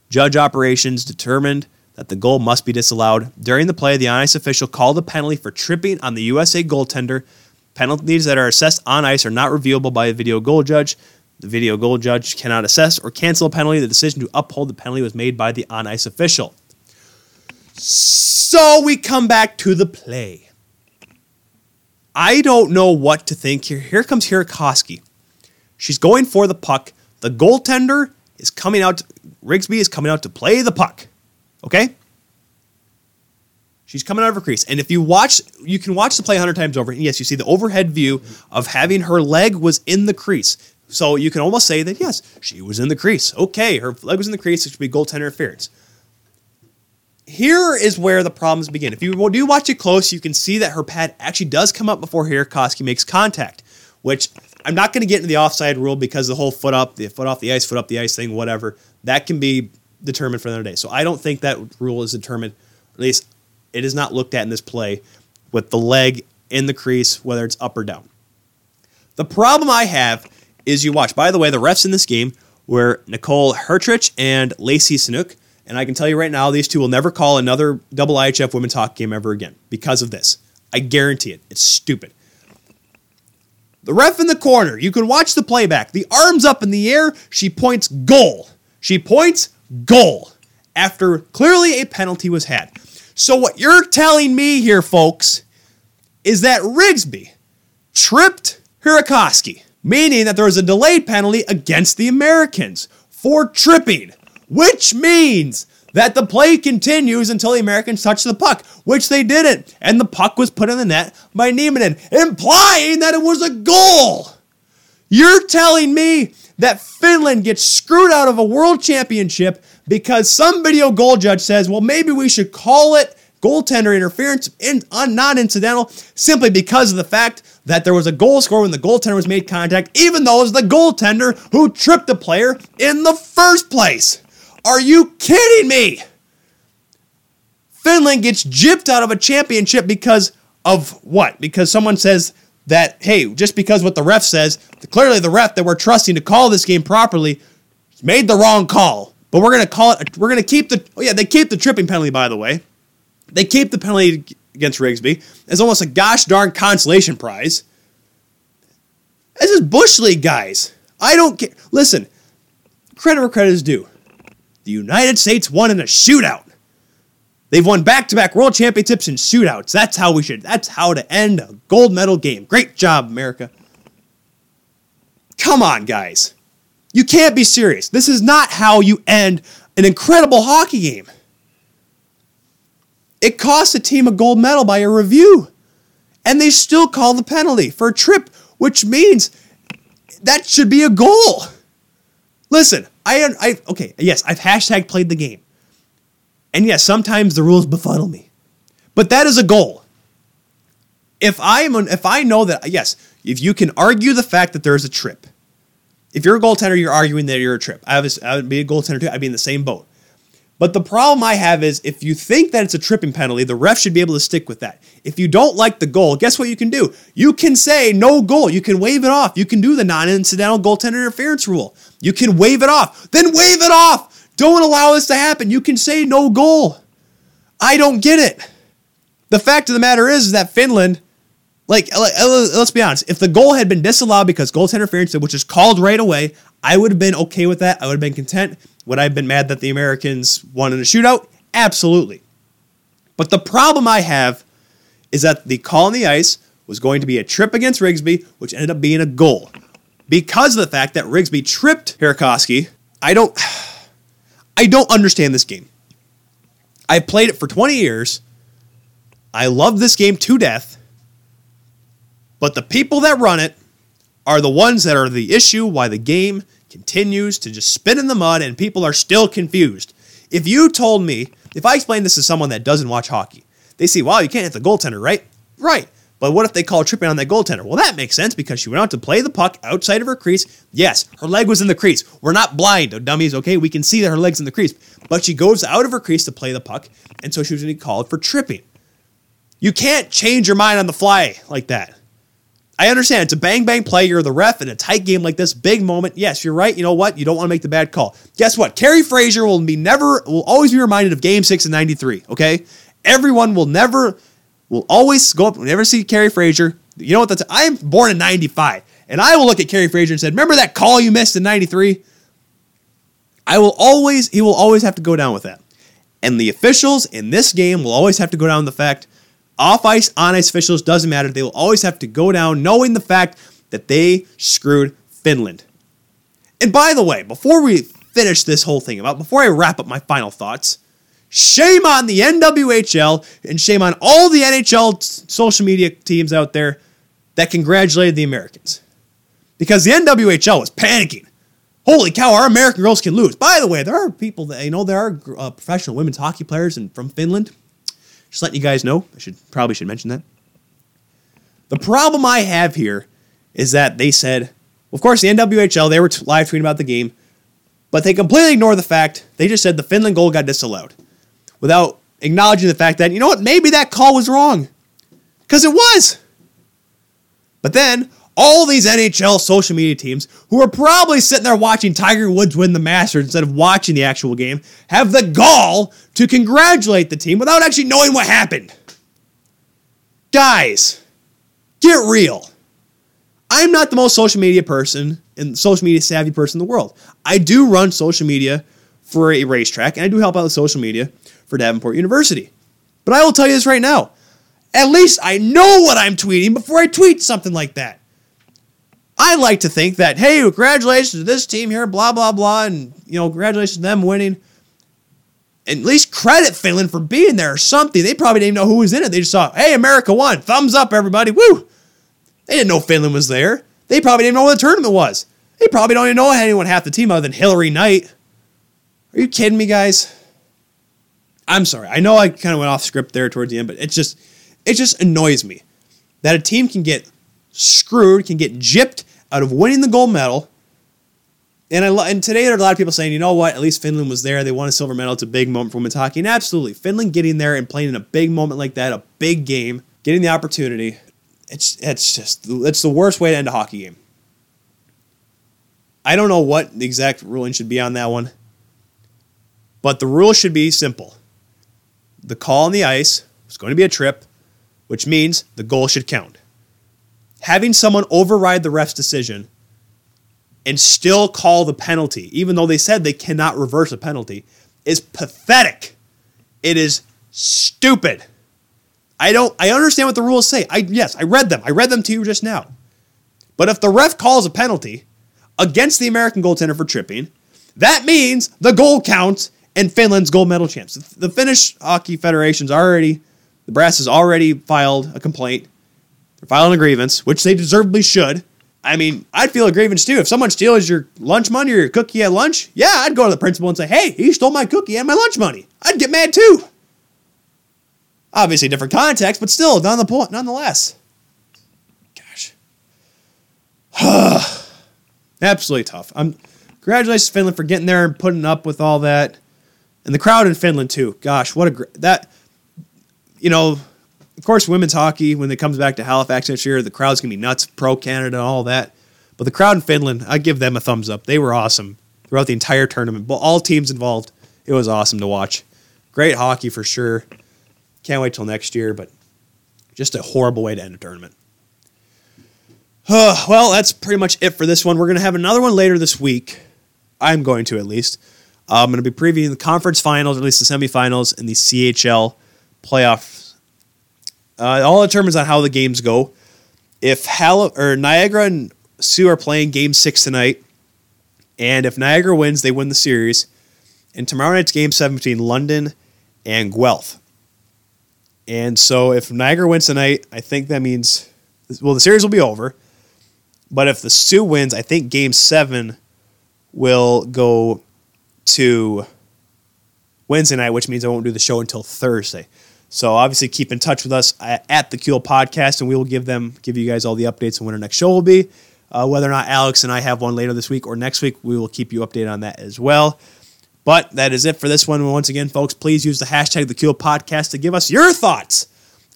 judge operations determined that the goal must be disallowed. During the play, the on ice official called a penalty for tripping on the USA goaltender. Penalties that are assessed on ice are not reviewable by a video goal judge. The video goal judge cannot assess or cancel a penalty. The decision to uphold the penalty was made by the on ice official. So we come back to the play. I don't know what to think here. Here comes Hiirikoski. She's going for the puck. The goaltender is coming out. Rigsby is coming out to play the puck. Okay? She's coming out of her crease. And if you watch, you can watch the play 100 times over. And yes, you see the overhead view of having her leg was in the crease. So you can almost say that, yes, she was in the crease. Okay, her leg was in the crease. It should be goaltender interference. Here is where the problems begin. If you do watch it close, you can see that her pad actually does come up before Hiirikoski makes contact, which I'm not going to get into the offside rule because the whole foot up, the foot off the ice, foot up the ice thing, whatever, that can be determined for another day. So I don't think that rule is determined, at least it is not looked at in this play with the leg in the crease, whether it's up or down. The problem I have is you watch. By the way, the refs in this game were Nicole Hertrich and Lacey Snook. And I can tell you right now, these two will never call another double IHF women's hockey game ever again because of this. I guarantee it. It's stupid. The ref in the corner, you can watch the playback. The arms up in the air, she points goal. She points goal after clearly a penalty was had. So, what you're telling me here, folks, is that Rigsby tripped Hiirikoski, meaning that there was a delayed penalty against the Americans for tripping, which means that the play continues until the Americans touch the puck, which they didn't, and the puck was put in the net by Nieminen, implying that it was a goal. You're telling me that Finland gets screwed out of a world championship because some video goal judge says, well, maybe we should call it goaltender interference in, on non-incidental simply because of the fact that there was a goal score when the goaltender was made contact, even though it was the goaltender who tripped the player in the first place. Are you kidding me? Finland gets gypped out of a championship because of what? Because someone says that, hey, just because what the ref says, clearly the ref that we're trusting to call this game properly made the wrong call. But we're gonna call it. We're gonna keep the. Oh yeah, they keep the tripping penalty. By the way, they keep the penalty against Rigsby. It's almost a gosh darn consolation prize. This is bush league, guys. I don't care. Listen, credit where credit is due. The United States won in a shootout. They've won back-to-back world championships in shootouts. That's how we should. That's how to end a gold medal game. Great job, America. Come on, guys. You can't be serious. This is not how you end an incredible hockey game. It cost a team a gold medal by a review. And they still call the penalty for a trip, which means that should be a goal. Listen, I, I, okay, yes, I've hashtag played the game. And yes, sometimes the rules befuddle me. But that is a goal. If I am, if I know that, yes, if you can argue the fact that there's a trip, if you're a goaltender, you're arguing that you're a trip. I, was, I would be a goaltender too. I'd be in the same boat. But the problem I have is if you think that it's a tripping penalty, the ref should be able to stick with that. If you don't like the goal, guess what you can do? You can say no goal. You can wave it off. You can do the non incidental goaltender interference rule. You can wave it off. Then wave it off. Don't allow this to happen. You can say no goal. I don't get it. The fact of the matter is, is that Finland, like, uh, uh, let's be honest, if the goal had been disallowed because goaltender interference, which is called right away, I would have been okay with that. I would have been content. Would I have been mad that the Americans won in a shootout? Absolutely. But the problem I have is that the call on the ice was going to be a trip against Rigsby, which ended up being a goal. Because of the fact that Rigsby tripped Burakovsky, I don't I don't understand this game. I played it for 20 years. I love this game to death. But the people that run it are the ones that are the issue why the game continues to just spin in the mud and people are still confused. If you told me, if I explained this to someone that doesn't watch hockey, they see, wow, you can't hit the goaltender, right? Right. But what if they call tripping on that goaltender? Well, that makes sense because she went out to play the puck outside of her crease. Yes, her leg was in the crease. We're not blind, oh, dummies, okay? We can see that her leg's in the crease. But she goes out of her crease to play the puck, and so she was going to be called for tripping. You can't change your mind on the fly like that. I understand it's a bang bang play. You're the ref in a tight game like this, big moment. Yes, you're right. You know what? You don't want to make the bad call. Guess what? Kerry Fraser will be never will always be reminded of Game Six in '93. Okay, everyone will never will always go up. whenever Never see Kerry Fraser. You know what? That's I am born in '95, and I will look at Kerry Fraser and said, "Remember that call you missed in '93?" I will always he will always have to go down with that, and the officials in this game will always have to go down with the fact off ice, on ice officials, doesn't matter. They will always have to go down knowing the fact that they screwed Finland. And by the way, before we finish this whole thing about, before I wrap up my final thoughts, shame on the NWHL and shame on all the NHL social media teams out there that congratulated the Americans. Because the NWHL was panicking. Holy cow, our American girls can lose. By the way, there are people that, you know, there are uh, professional women's hockey players in, from Finland just letting you guys know. I should probably should mention that. The problem I have here is that they said, of course, the NWHL they were live tweeting about the game, but they completely ignore the fact they just said the Finland goal got disallowed, without acknowledging the fact that you know what, maybe that call was wrong, because it was. But then all these NHL social media teams who are probably sitting there watching Tiger Woods win the Masters instead of watching the actual game have the gall to congratulate the team without actually knowing what happened. Guys, get real. I'm not the most social media person and social media savvy person in the world. I do run social media for a racetrack and I do help out with social media for Davenport University. But I will tell you this right now. At least I know what I'm tweeting before I tweet something like that. I like to think that, hey, congratulations to this team here, blah, blah, blah, and, you know, congratulations to them winning. At least credit Finland for being there or something. They probably didn't even know who was in it. They just saw, hey, America won. Thumbs up, everybody. Woo! They didn't know Finland was there. They probably didn't know what the tournament was. They probably don't even know anyone half the team other than Hilary Knight. Are you kidding me, guys? I'm sorry. I know I kind of went off script there towards the end, but it just it just annoys me that a team can get screwed, can get gypped out of winning the gold medal. And I and today there are a lot of people saying, you know what? At least Finland was there. They won a silver medal. It's a big moment for women's hockey. And absolutely, Finland getting there and playing in a big moment like that, a big game, getting the opportunity. It's it's just it's the worst way to end a hockey game. I don't know what the exact ruling should be on that one, but the rule should be simple. The call on the ice is going to be a trip, which means the goal should count having someone override the ref's decision and still call the penalty, even though they said they cannot reverse a penalty, is pathetic. It is stupid. I don't I understand what the rules say. I yes, I read them. I read them to you just now. But if the ref calls a penalty against the American goaltender for tripping, that means the goal counts and Finland's gold medal champs. The Finnish Hockey Federation's already the brass has already filed a complaint they're filing a grievance, which they deservedly should. I mean, I'd feel a grievance too. If someone steals your lunch money or your cookie at lunch, yeah, I'd go to the principal and say, hey, he stole my cookie and my lunch money. I'd get mad too. Obviously, different context, but still, none the point, nonetheless. Gosh. Absolutely tough. I'm congratulations Finland for getting there and putting up with all that. And the crowd in Finland too. Gosh, what a great that you know, of course, women's hockey, when it comes back to Halifax next year, the crowd's to be nuts, pro Canada, and all that. But the crowd in Finland, I give them a thumbs up. They were awesome throughout the entire tournament. But all teams involved, it was awesome to watch. Great hockey for sure. Can't wait till next year, but just a horrible way to end a tournament. Well, that's pretty much it for this one. We're going to have another one later this week. I'm going to at least. I'm going to be previewing the conference finals, or at least the semifinals, and the CHL playoffs. uh, all determines on how the games go. If Hall- or Niagara and Soo are playing Game Six tonight, and if Niagara wins, they win the series. And tomorrow night's Game Seven between London and Guelph. And so if Niagara wins tonight, I think that means well the series will be over. But if the Soo wins, I think Game Seven will go to Wednesday night, which means I won't do the show until Thursday. So obviously keep in touch with us at the Kuhl Podcast, and we will give them give you guys all the updates on when our next show will be. Uh, whether or not Alex and I have one later this week or next week, we will keep you updated on that as well. But that is it for this one. Once again, folks, please use the hashtag the Kuhl Podcast to give us your thoughts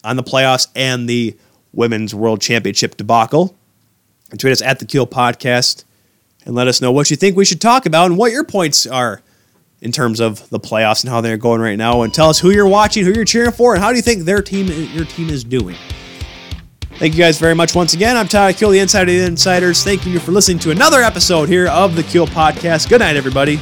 on the playoffs and the Women's World Championship debacle. And tweet us at the Kuhl Podcast and let us know what you think we should talk about and what your points are in terms of the playoffs and how they're going right now. And tell us who you're watching, who you're cheering for, and how do you think their team, your team, is doing. Thank you guys very much once again. I'm Tyler Kuhl, the Insider of the Insiders. Thank you for listening to another episode here of the Kuhl Podcast. Good night, everybody.